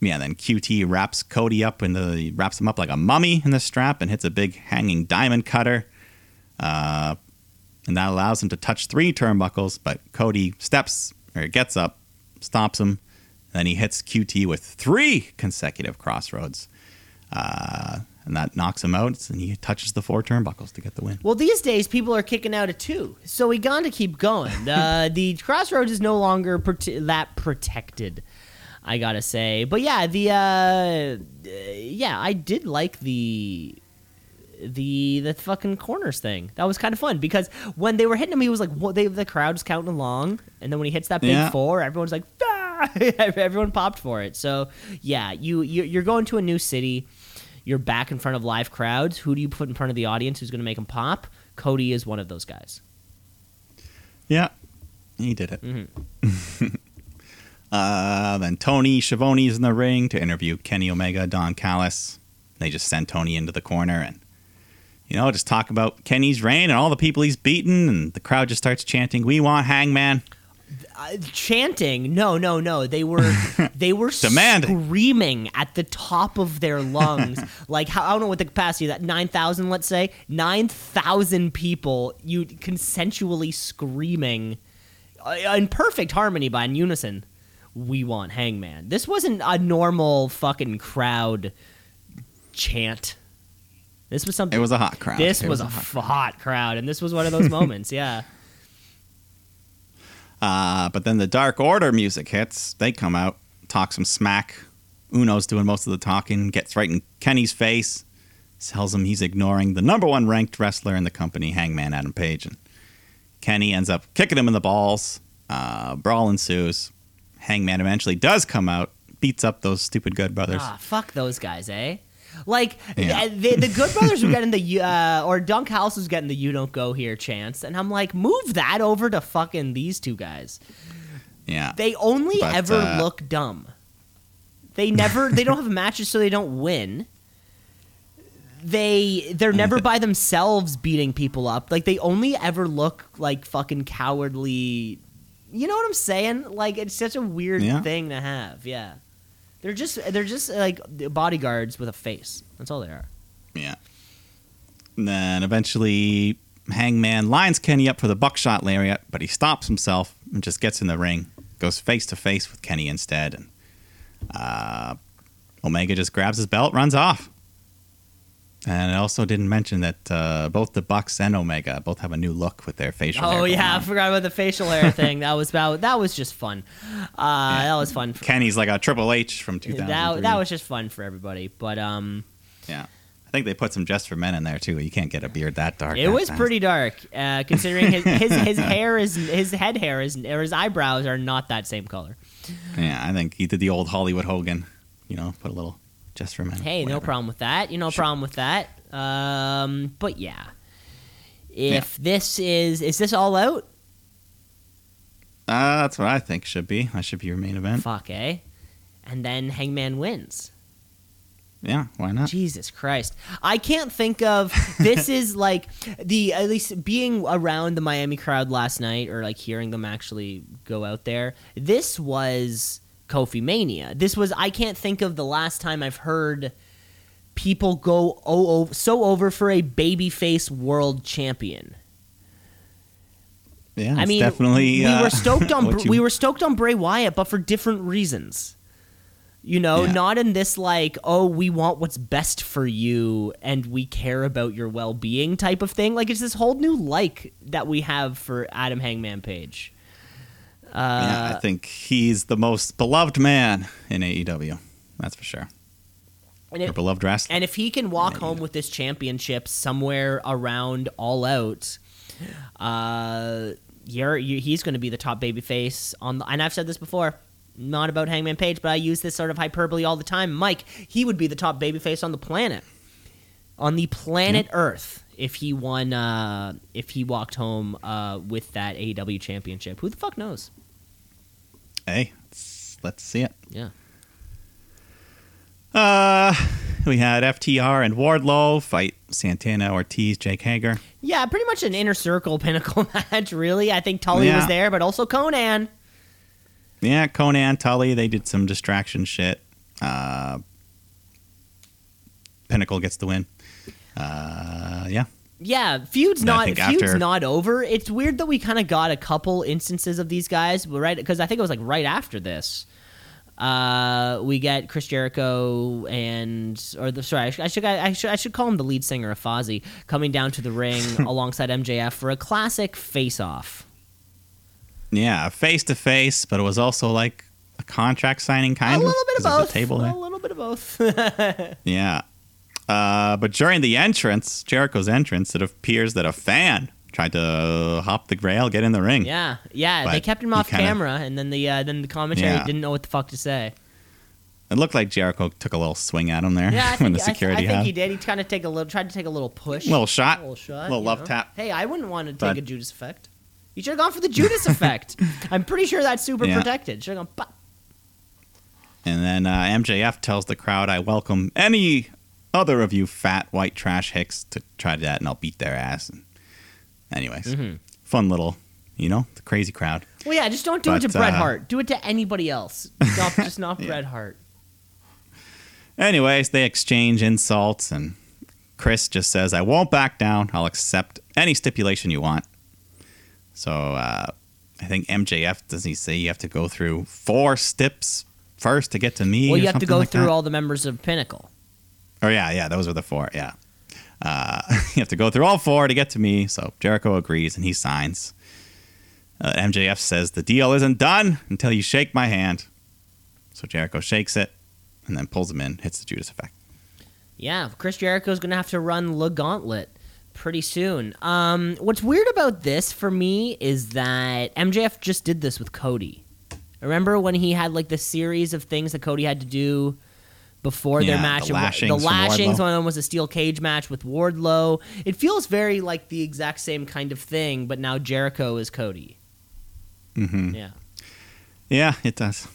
yeah, then QT wraps Cody up in the wraps him up like a mummy in the strap and hits a big hanging diamond cutter. Uh, and that allows him to touch three turnbuckles. But Cody steps or gets up, stops him, then he hits QT with three consecutive crossroads, uh, and that knocks him out. And he touches the four turnbuckles to get the win. Well, these days people are kicking out at two, so we got to keep going. Uh, the crossroads is no longer prote- that protected. I gotta say, but yeah, the uh, yeah, I did like the the the fucking corners thing. That was kind of fun because when they were hitting him, he was like, what, they, the crowd's counting along, and then when he hits that big Yeah. four, everyone's like, ah! everyone popped for it. So yeah, you you- you're going to a new city. You're back in front of live crowds. Who do you put in front of the audience who's going to make them pop? Cody is one of those guys. Yeah, he did it. Mm-hmm. uh, then Tony Schiavone's in the ring to interview Kenny Omega, Don Callis. They just send Tony into the corner and, you know, just talk about Kenny's reign and all the people he's beaten. And the crowd just starts chanting, We want Hangman. Uh, chanting, no, no, no. They were they were Demanding. screaming at the top of their lungs. like how, I don't know what the capacity of that nine thousand. Let's say nine thousand people. You consensually screaming uh, in perfect harmony by in unison. We want Hangman. This wasn't a normal fucking crowd chant. This was something. It was a hot crowd. This It was, a hot f- hot crowd, and this was one of those moments. Yeah. Uh, but then the Dark Order music hits. They come out, talk some smack. Uno's doing most of the talking, gets right in Kenny's face, tells him he's ignoring the number one ranked wrestler in the company, Hangman Adam Page. And Kenny ends up kicking him in the balls. Uh, brawl ensues. Hangman eventually does come out, beats up those stupid Good Brothers. Ah, fuck those guys, eh? Like Yeah. uh, the, the Good Brothers were getting the uh, or Dunk House was getting the "You Don't Go Here" chance, and I'm like, move that over to fucking these two guys. Yeah. They only But, ever uh, look dumb. They never. they don't have matches, so they don't win. They they're never by themselves beating people up. Like they only ever look like fucking cowardly. You know what I'm saying? Like it's such a weird Yeah. thing to have. Yeah. They're just they're just like bodyguards with a face. That's all they are. Yeah. And then eventually, Hangman lines Kenny up for the buckshot lariat, but he stops himself and just gets in the ring, goes face to face with Kenny instead. And Uh, Omega just grabs his belt, runs off. And I also didn't mention that uh, both the Bucks and Omega both have a new look with their facial hair. Oh yeah, I forgot about the facial hair thing. That was about that was just fun. Uh, That was fun. For, Kenny's like a Triple H from 2003. that that was just fun for everybody. But um, yeah. I think they put some just for men in there too. You can't get a beard that dark. it that was fast. pretty dark. Uh, considering his, his his hair is his head hair is or his eyebrows are not that same color. Yeah, I think he did the old Hollywood Hogan. You know, put a little just for. Hey, no problem with that. You know, problem with that. Um, but yeah, if this is is this all out? Uh, that's what I think should be. That should be your main event. Fuck eh. And then Hangman wins. Yeah, why not? Jesus Christ. I can't think of this is like the at least being around the Miami crowd last night or like hearing them actually go out there. This was Kofi Mania. This was I can't think of the last time I've heard people go oh, oh so over for a babyface world champion. Yeah, I mean, definitely. we uh, were stoked on you- we were stoked on Bray Wyatt, but for different reasons. You know, Yeah. not in this like, oh, we want what's best for you and we care about your well being type of thing. Like it's this whole new like that we have for Adam Hangman Page. Yeah, Uh, I think he's the most beloved man in AEW. That's for sure. and, if, beloved wrestler. and if he can walk home with this championship somewhere around All Out, uh, you're, you, he's going to be the top babyface on. The, and I've said this before, not about Hangman Page, but I use this sort of hyperbole all the time. Mike, he would be the top babyface on the planet, on the planet Earth, if he won. Uh, if he walked home uh, with that AEW championship, who the fuck knows? Hey, let's, let's see it. Yeah. Uh, we had FTR and Wardlow fight Santana, Ortiz, Jake Hager. Yeah, pretty much an inner circle pinnacle match, really. I think Tully Yeah. was there, but also Konnan. Yeah, Konnan, Tully, they did some distraction shit. Uh, Pinnacle gets the win. Uh, yeah. Yeah, feud's And not feud's after- not over. It's weird that we kind of got a couple instances of these guys, right because I think it was like right after this. Uh, we get Chris Jericho and or the sorry, I should, I should I should I should call him the lead singer of Fozzy coming down to the ring alongside MJF for a classic face off. Yeah, face to face, but it was also like a contract signing kind a of. little bit of both. Table there. a little bit of both. Yeah. Uh, but during the entrance, Jericho's entrance, it appears that a fan tried to hop the rail, get in the ring. yeah, yeah. they kept him off kinda- camera, and then the uh, then the commentary Yeah. didn't know what the fuck to say. It looked like Jericho took a little swing at him there Yeah, I when think, the I th- I, think he did. He kind of take a little, tried to take a little push, Little shot. a little shot, Little love know? tap. Hey, I wouldn't want to take But- a Judas effect. You should have gone for the Judas effect. I'm pretty sure that's super Yeah. protected. Should have gone. Pop. And then uh, MJF tells the crowd, I welcome any other of you fat white trash hicks to try that, and I'll beat their ass. And anyways, Mm-hmm. fun little, you know, the crazy crowd. Well, yeah, just don't do it But, to Bret uh, Hart. Do it to anybody else. Not, just not Yeah. Bret Hart. Anyways, they exchange insults, and Chris just says, I won't back down. I'll accept any stipulation you want. So uh, I think MJF, does he say you have to go through four steps first to get to me? Well, or you have to go like through that? all the members of Pinnacle. Oh yeah, yeah, those were the four. Yeah, uh, you have to go through all four to get to me. So Jericho agrees and he signs. Uh, MJF says the deal isn't done until you shake my hand. So Jericho shakes it and then pulls him in, hits the Judas effect. Yeah, Chris Jericho's going to have to run Le Gauntlet pretty soon. Um, what's weird about this for me is that MJF just did this with Cody. Remember when he had like the series of things that Cody had to do before their match? the lashings the lashings one of them was a steel cage match with Wardlow. It feels very like the exact same kind of thing, but now Jericho is Cody. Mm-hmm. Yeah. Yeah, it does.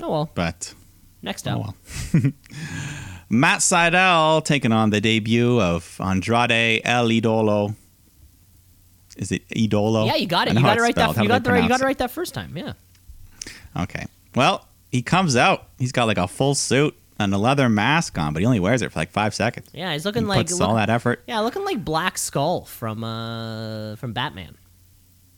Oh well. But Next oh up. well. Matt Sydal taking on the debut of Andrade El Idolo. Is it Idolo? Yeah, you got it. You got it right that. How You got the right. You got it right that first time. Yeah. Okay. Well, he comes out. He's got like a full suit a leather mask on, but he only wears it for like five seconds. Yeah, he's He looking like puts look- all that effort. Yeah, looking like Black Skull from uh from Batman.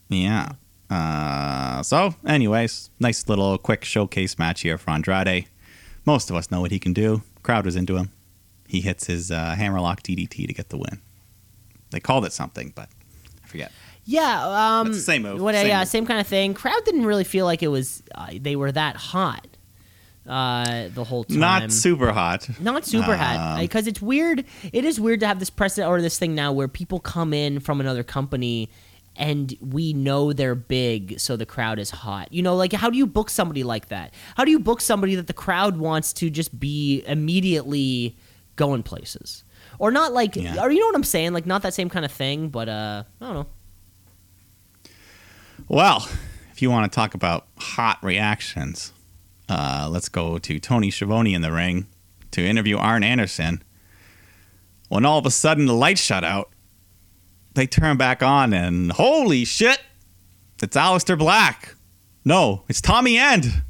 Yeah. Uh, so, anyways, nice little quick showcase match here for Andrade. most of us know what he can do. Crowd was into him. He hits his uh, hammerlock DDT to get the win. They called it something, but I forget. Yeah, um, same move, What, same yeah, move. same kind of thing. Crowd didn't really feel like it was. Uh, they were that hot uh, the whole time. Not super hot. Not super hot Um, because it's weird. It is weird to have this precedent or this thing now where people come in from another company and we know they're big, so the crowd is hot. You know, like how do you book somebody like that? How do you book somebody that the crowd wants to just be immediately going places? Or not like, Yeah. or you know what I'm saying? Like not that same kind of thing, but uh, I don't know. Well, if you want to talk about hot reactions, uh, let's go to Tony Schiavone in the ring to interview Arn Anderson. When all of a sudden the lights shut out, they turn back on and holy shit, it's Aleister Black. No, it's Tommy End.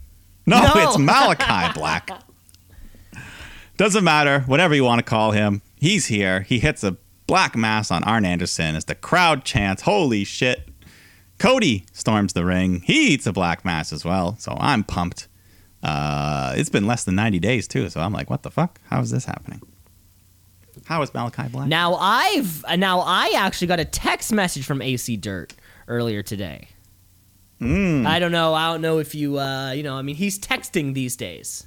No, No. it's Malachi Black. Doesn't matter, whatever you want to call him. He's here. He hits a black mass on Arn Anderson as the crowd chants, holy shit. Cody storms the ring. He eats a black mass as well, so I'm pumped. Uh, it's been less than 90 days, too, so I'm like, what the fuck? How is this happening? How is Malachi Black? Now I've now I actually got a text message from AC Dirt earlier today. Mm, I don't know. I don't know if you, uh, you know, I mean, he's texting these days.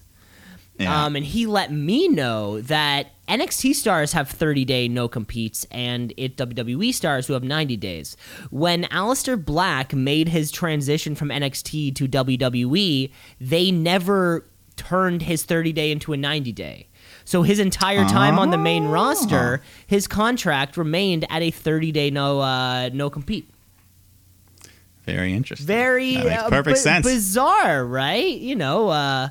Yeah. Um, and he let me know that NXT stars have 30 day no competes and it WWE stars who have 90 days. When Aleister Black made his transition from NXT to WWE, they never turned his 30 day into a 90 day. So his entire time on the main Oh. roster, his contract remained at a 30 day no uh, no compete. Very interesting. Very That makes uh, perfect sense. bizarre, right? You know, uh,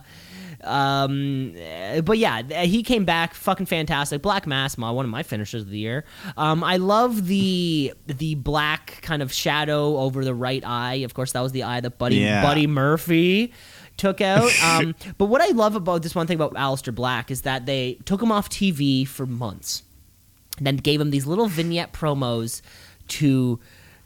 um, uh, but yeah, he came back, fucking fantastic. Black Mass, my one of my finishers of the year. Um, I love the the black kind of shadow over the right eye. Of course, that was the eye that Buddy Yeah. Buddy Murphy took out. Um, but what I love about this one thing about Aleister Black is that they took him off TV for months and then gave him these little vignette promos to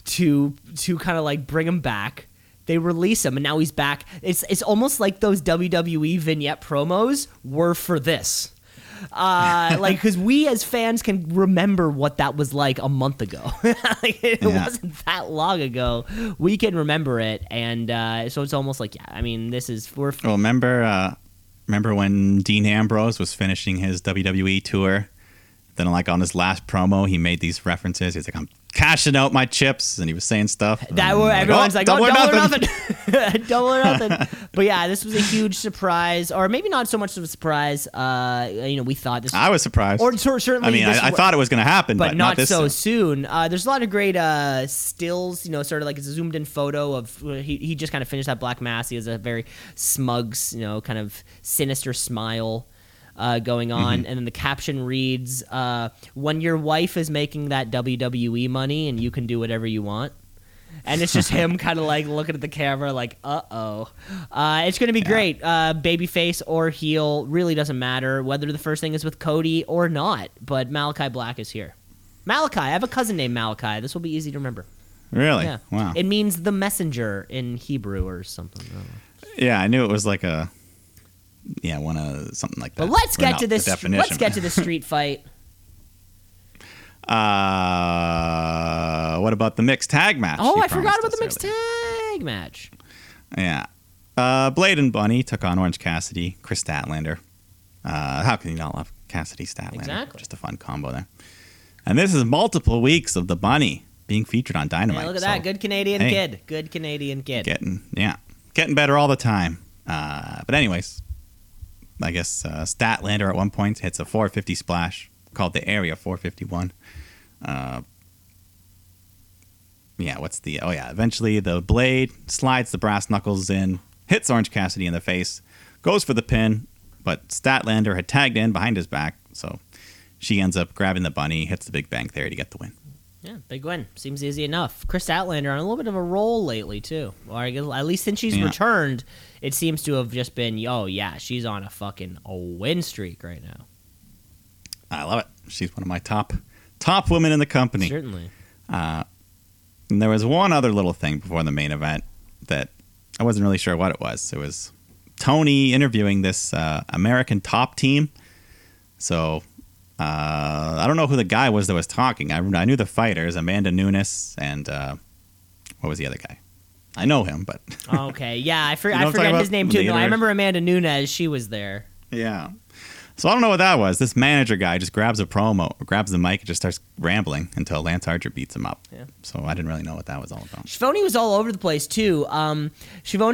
to to kind of like bring him back. They release him and now he's back. It's it's almost like those WWE vignette promos were for this. Uh, like because we as fans can remember what that was like a month ago. like, it Yeah. wasn't that long ago. We can remember it, and uh, so it's almost like yeah. I mean, this is we're Well, remember, uh, remember when Dean Ambrose was finishing his WWE tour? Then, like on his last promo, he made these references. He's like, "I'm cashing out my chips," and he was saying stuff. That where everyone's "Oh, like, double oh, or double or nothing." nothing, double or nothing. But yeah, this was a huge surprise, or maybe not so much of a surprise. Uh, you know, we thought this, I was surprised. or cer- certainly, I mean, I, I thought it was going to happen, but, but, not, this so soon. soon. Uh, there's a lot of great uh, stills, you know, sort of like it's a zoomed in photo of uh, he, he just kind of finished that black mass. He has a very smug, you know, kind of sinister smile uh, going on, Mm-hmm. and then the caption reads, uh, "When your wife is making that WWE money and you can do whatever you want." And it's just him kind of like looking at the camera, like, uh oh. Uh, it's going to be great. Uh, babyface or heel really doesn't matter whether the first thing is with Cody or not. But Malachi Black is here. Malachi. I have a cousin named Malachi. This will be easy to remember. Really? Yeah. Wow. It means the messenger in Hebrew or something. I yeah, I knew it was like a, yeah, one of something like that. But let's get to this. definition. Let's get to the street fight. Uh, what about the mixed tag match? Oh, I forgot about the mixed earlier? tag match. Yeah. Uh, Blade and Bunny took on Orange Cassidy, Kris Statlander. Uh, how can you not love Cassidy Statlander? Exactly. Just a fun combo there. And this is multiple weeks of the Bunny being featured on Dynamite. Yeah, look at so that. Good Canadian hey. kid. Good Canadian kid. Getting yeah, getting better all the time. Uh, but anyways, I guess uh, Statlander at one point hits a 450 splash called the Area 451. Uh, yeah, what's the? Oh yeah, eventually the blade slides the brass knuckles in, hits Orange Cassidy in the face, goes for the pin, but Statlander had tagged in behind his back, so she ends up grabbing the bunny, hits the Big Bang Theory to get the win. Yeah, big win. Seems easy enough. Kris Statlander on a little bit of a roll lately too, or I guess, at least since she's Yeah. returned, it seems to have just been, oh yeah, she's on a fucking a win streak right now. I love it. She's one of my top top women in the company. Certainly. Uh, and there was one other little thing before the main event that I wasn't really sure what it was. It was Tony interviewing this uh, American top team. So uh, I don't know who the guy was that was talking. I, I knew the fighters, Amanda Nunes and uh, what was the other guy? I know him, but Okay, yeah, I, for, You know I what forget his name too. No, I remember Amanda Nunes. She was there. yeah. So I don't know what that was. This manager guy just grabs a promo, grabs the mic, and just starts rambling until Lance Archer beats him up. Yeah. So I didn't really know what that was all about. Schiavone was all over the place too. Um,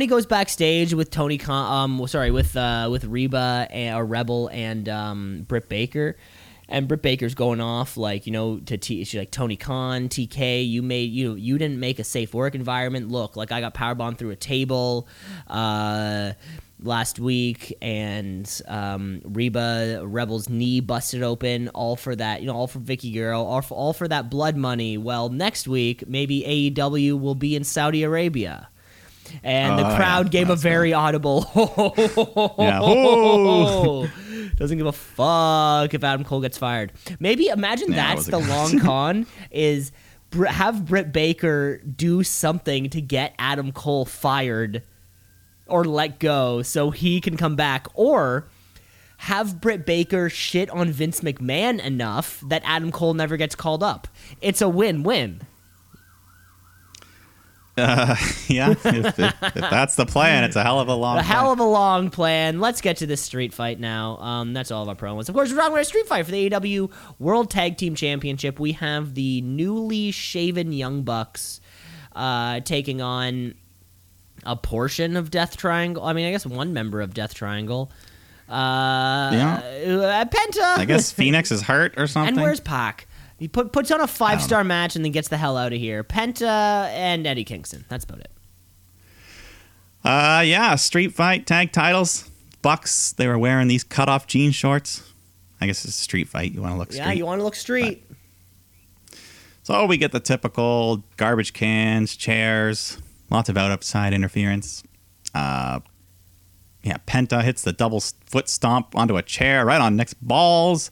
goes backstage with Tony, Khan, um, sorry, with uh, with Reba and or Rebel and um, Britt Baker, and Britt Baker's going off like you know to T. She's like Tony Khan, TK, you made you you didn't make a safe work environment. Look, like I got powerbombed through a table. Uh, last week and um, Reba Rebel's knee busted open all for that you know all for Vicky Girl all for, all for that blood money well next week maybe AEW will be in Saudi Arabia and the Oh, crowd yeah. gave a very audible Yeah. Oh. doesn't give a fuck if Adam Cole gets fired maybe imagine Yeah, that that's the long con is Br- have Britt Baker do something to get Adam Cole fired or let go so he can come back or have Britt Baker shit on Vince McMahon enough that Adam Cole never gets called up. It's a win-win. yeah, if, if, if that's the plan, it's a hell of a long. A hell plan. of a long plan. Let's get to this street fight now. Um, that's all of our promos. Of course, we're talking about a street fight for the AEW World Tag Team Championship. We have the newly shaven Young Bucks uh, taking on a portion of Death Triangle. I mean, I guess one member of Death Triangle. Uh, Yeah. uh, Penta. I guess Fenix is hurt or something. And where's Pac? He put puts on a five star match and then gets the hell out of here. Penta and Eddie Kingston. That's about it. Uh, yeah, street fight tag titles. Bucks. They were wearing these cut off jean shorts. I guess it's a street fight. You want to look street. Yeah, you want to look street. So we get the typical garbage cans, chairs, lots of out upside interference. Uh, yeah, Penta hits the double foot stomp onto a chair right on Nick's balls.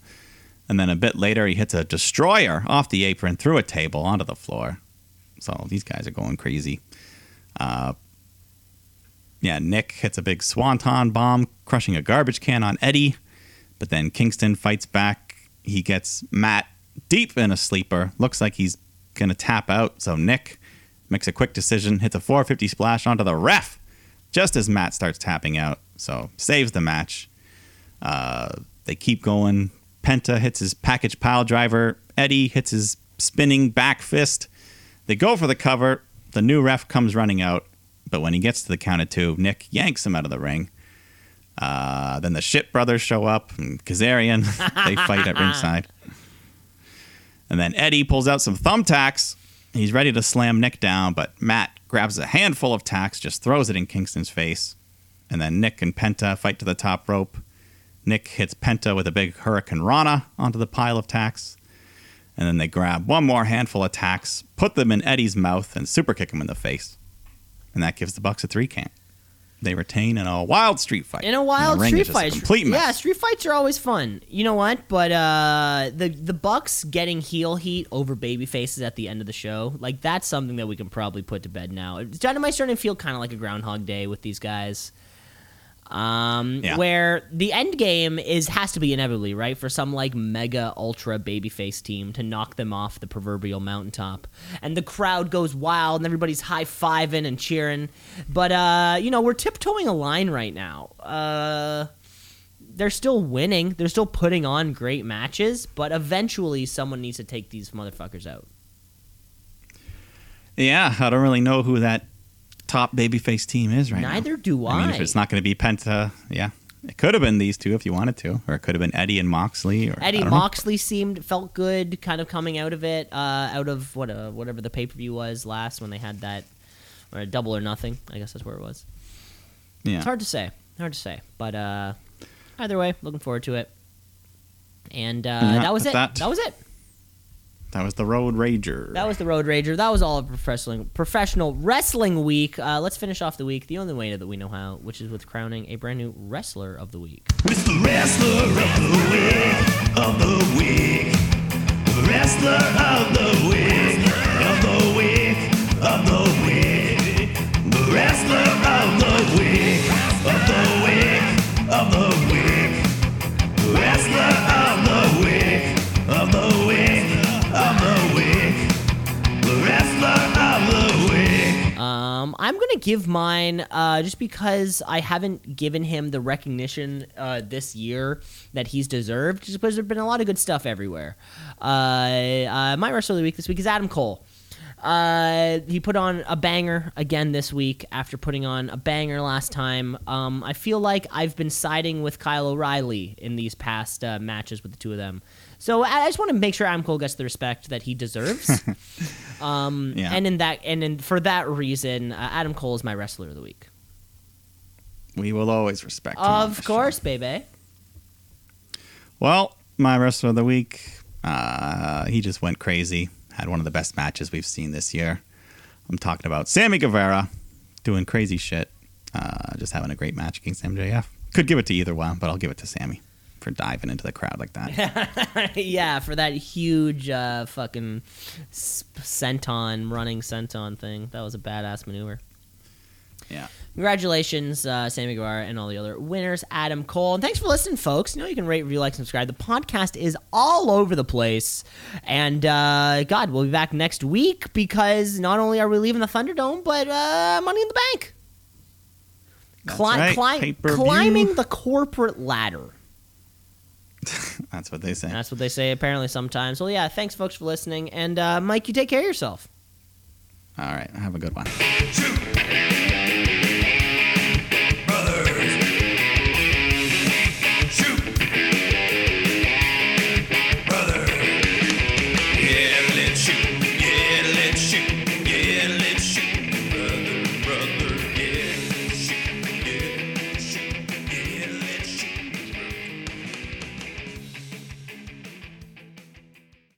And then a bit later, he hits a destroyer off the apron through a table onto the floor. So these guys are going crazy. Uh, yeah, Nick hits a big swanton bomb, crushing a garbage can on Eddie. But then Kingston fights back. He gets Matt deep in a sleeper. Looks like he's going to tap out. So Nick makes a quick decision, hits a 450 splash onto the ref just as Matt starts tapping out. So saves the match. Uh, they keep going. Penta hits his package pile driver. Eddie hits his spinning back fist. They go for the cover. The new ref comes running out. But when he gets to the count of two, Nick yanks him out of the ring. Uh, then the Shit Brothers show up and Kazarian. they fight at ringside. And then Eddie pulls out some thumbtacks. He's ready to slam Nick down, but Matt grabs a handful of tacks, just throws it in Kingston's face. And then Nick and Penta fight to the top rope. Nick hits Penta with a big Hurricanrana onto the pile of tacks. And then they grab one more handful of tacks, put them in Eddie's mouth, and super kick him in the face. And that gives the Bucks a three count. They retain in a wild street fight. In a wild street is just a fight, complete mess. yeah, street fights are always fun. You know what? But uh, the the Bucks getting heel heat over baby faces at the end of the show, like that's something that we can probably put to bed now. Dynamite's starting to feel kind of like a Groundhog Day with these guys. Um, Yeah. where the end game is has to be inevitably right for some like mega ultra babyface team to knock them off the proverbial mountaintop, and the crowd goes wild and everybody's high fiving and cheering. But uh, you know we're tiptoeing a line right now. Uh, they're still winning. They're still putting on great matches, but eventually someone needs to take these motherfuckers out. Yeah, I don't really know who that top babyface team is right now. Neither do I I mean, if it's not going to be Penta, yeah, it could have been these two if you wanted to, or it could have been Eddie and Moxley, or Eddie don't know. Moxley seemed felt good, kind of coming out of it, uh, out of what uh, whatever the pay per view was last when they had that, or double or nothing. I guess that's where it was. Yeah, It's hard to say, hard to say, but uh, either way, looking forward to it. And uh, Yeah, that was it. that- that was it. That was the Road Rager. That was the Road Rager. That was all of professional professional wrestling week. Uh, let's finish off the week the only way that we know how, which is with crowning a brand new wrestler of the week. It's the wrestler of the week, of the week. Wrestler of the week, of the week, of the week. The wrestler of the week, of the week. Gonna give mine uh, just because I haven't given him the recognition uh, this year that he's deserved. Just because there's been a lot of good stuff everywhere. Uh, uh, my wrestler of the week this week is Adam Cole. Uh, he put on a banger again this week after putting on a banger last time. Um, I feel like I've been siding with Kyle O'Reilly in these past uh, matches with the two of them. So I I just want to make sure Adam Cole gets the respect that he deserves. um, Yeah. And in that, and in, for that reason, uh, Adam Cole is my wrestler of the week. We will always respect. him Of course, show. baby. Well, my wrestler of the week, uh, he just went crazy. Had one of the best matches we've seen this year. I'm talking about Sammy Guevara doing crazy shit. Uh, just having a great match against MJF. Could give it to either one, but I'll give it to Sammy for diving into the crowd like that. yeah, for that huge uh, fucking senton running senton thing. That was a badass maneuver. yeah. Congratulations, uh, Sammy Guevara and all the other winners, Adam Cole. And thanks for listening, folks. You know, you can rate, review, like, subscribe. The podcast is all over the place. And, uh, God, we'll be back next week because not only are we leaving the Thunderdome, but uh, Money in the Bank. Cli- right, cli- climbing the corporate ladder. That's what they say. That's what they say apparently sometimes. Well, yeah, thanks, folks, for listening. And, uh, Mike, you take care of yourself. All right. Have a good one. Shoot.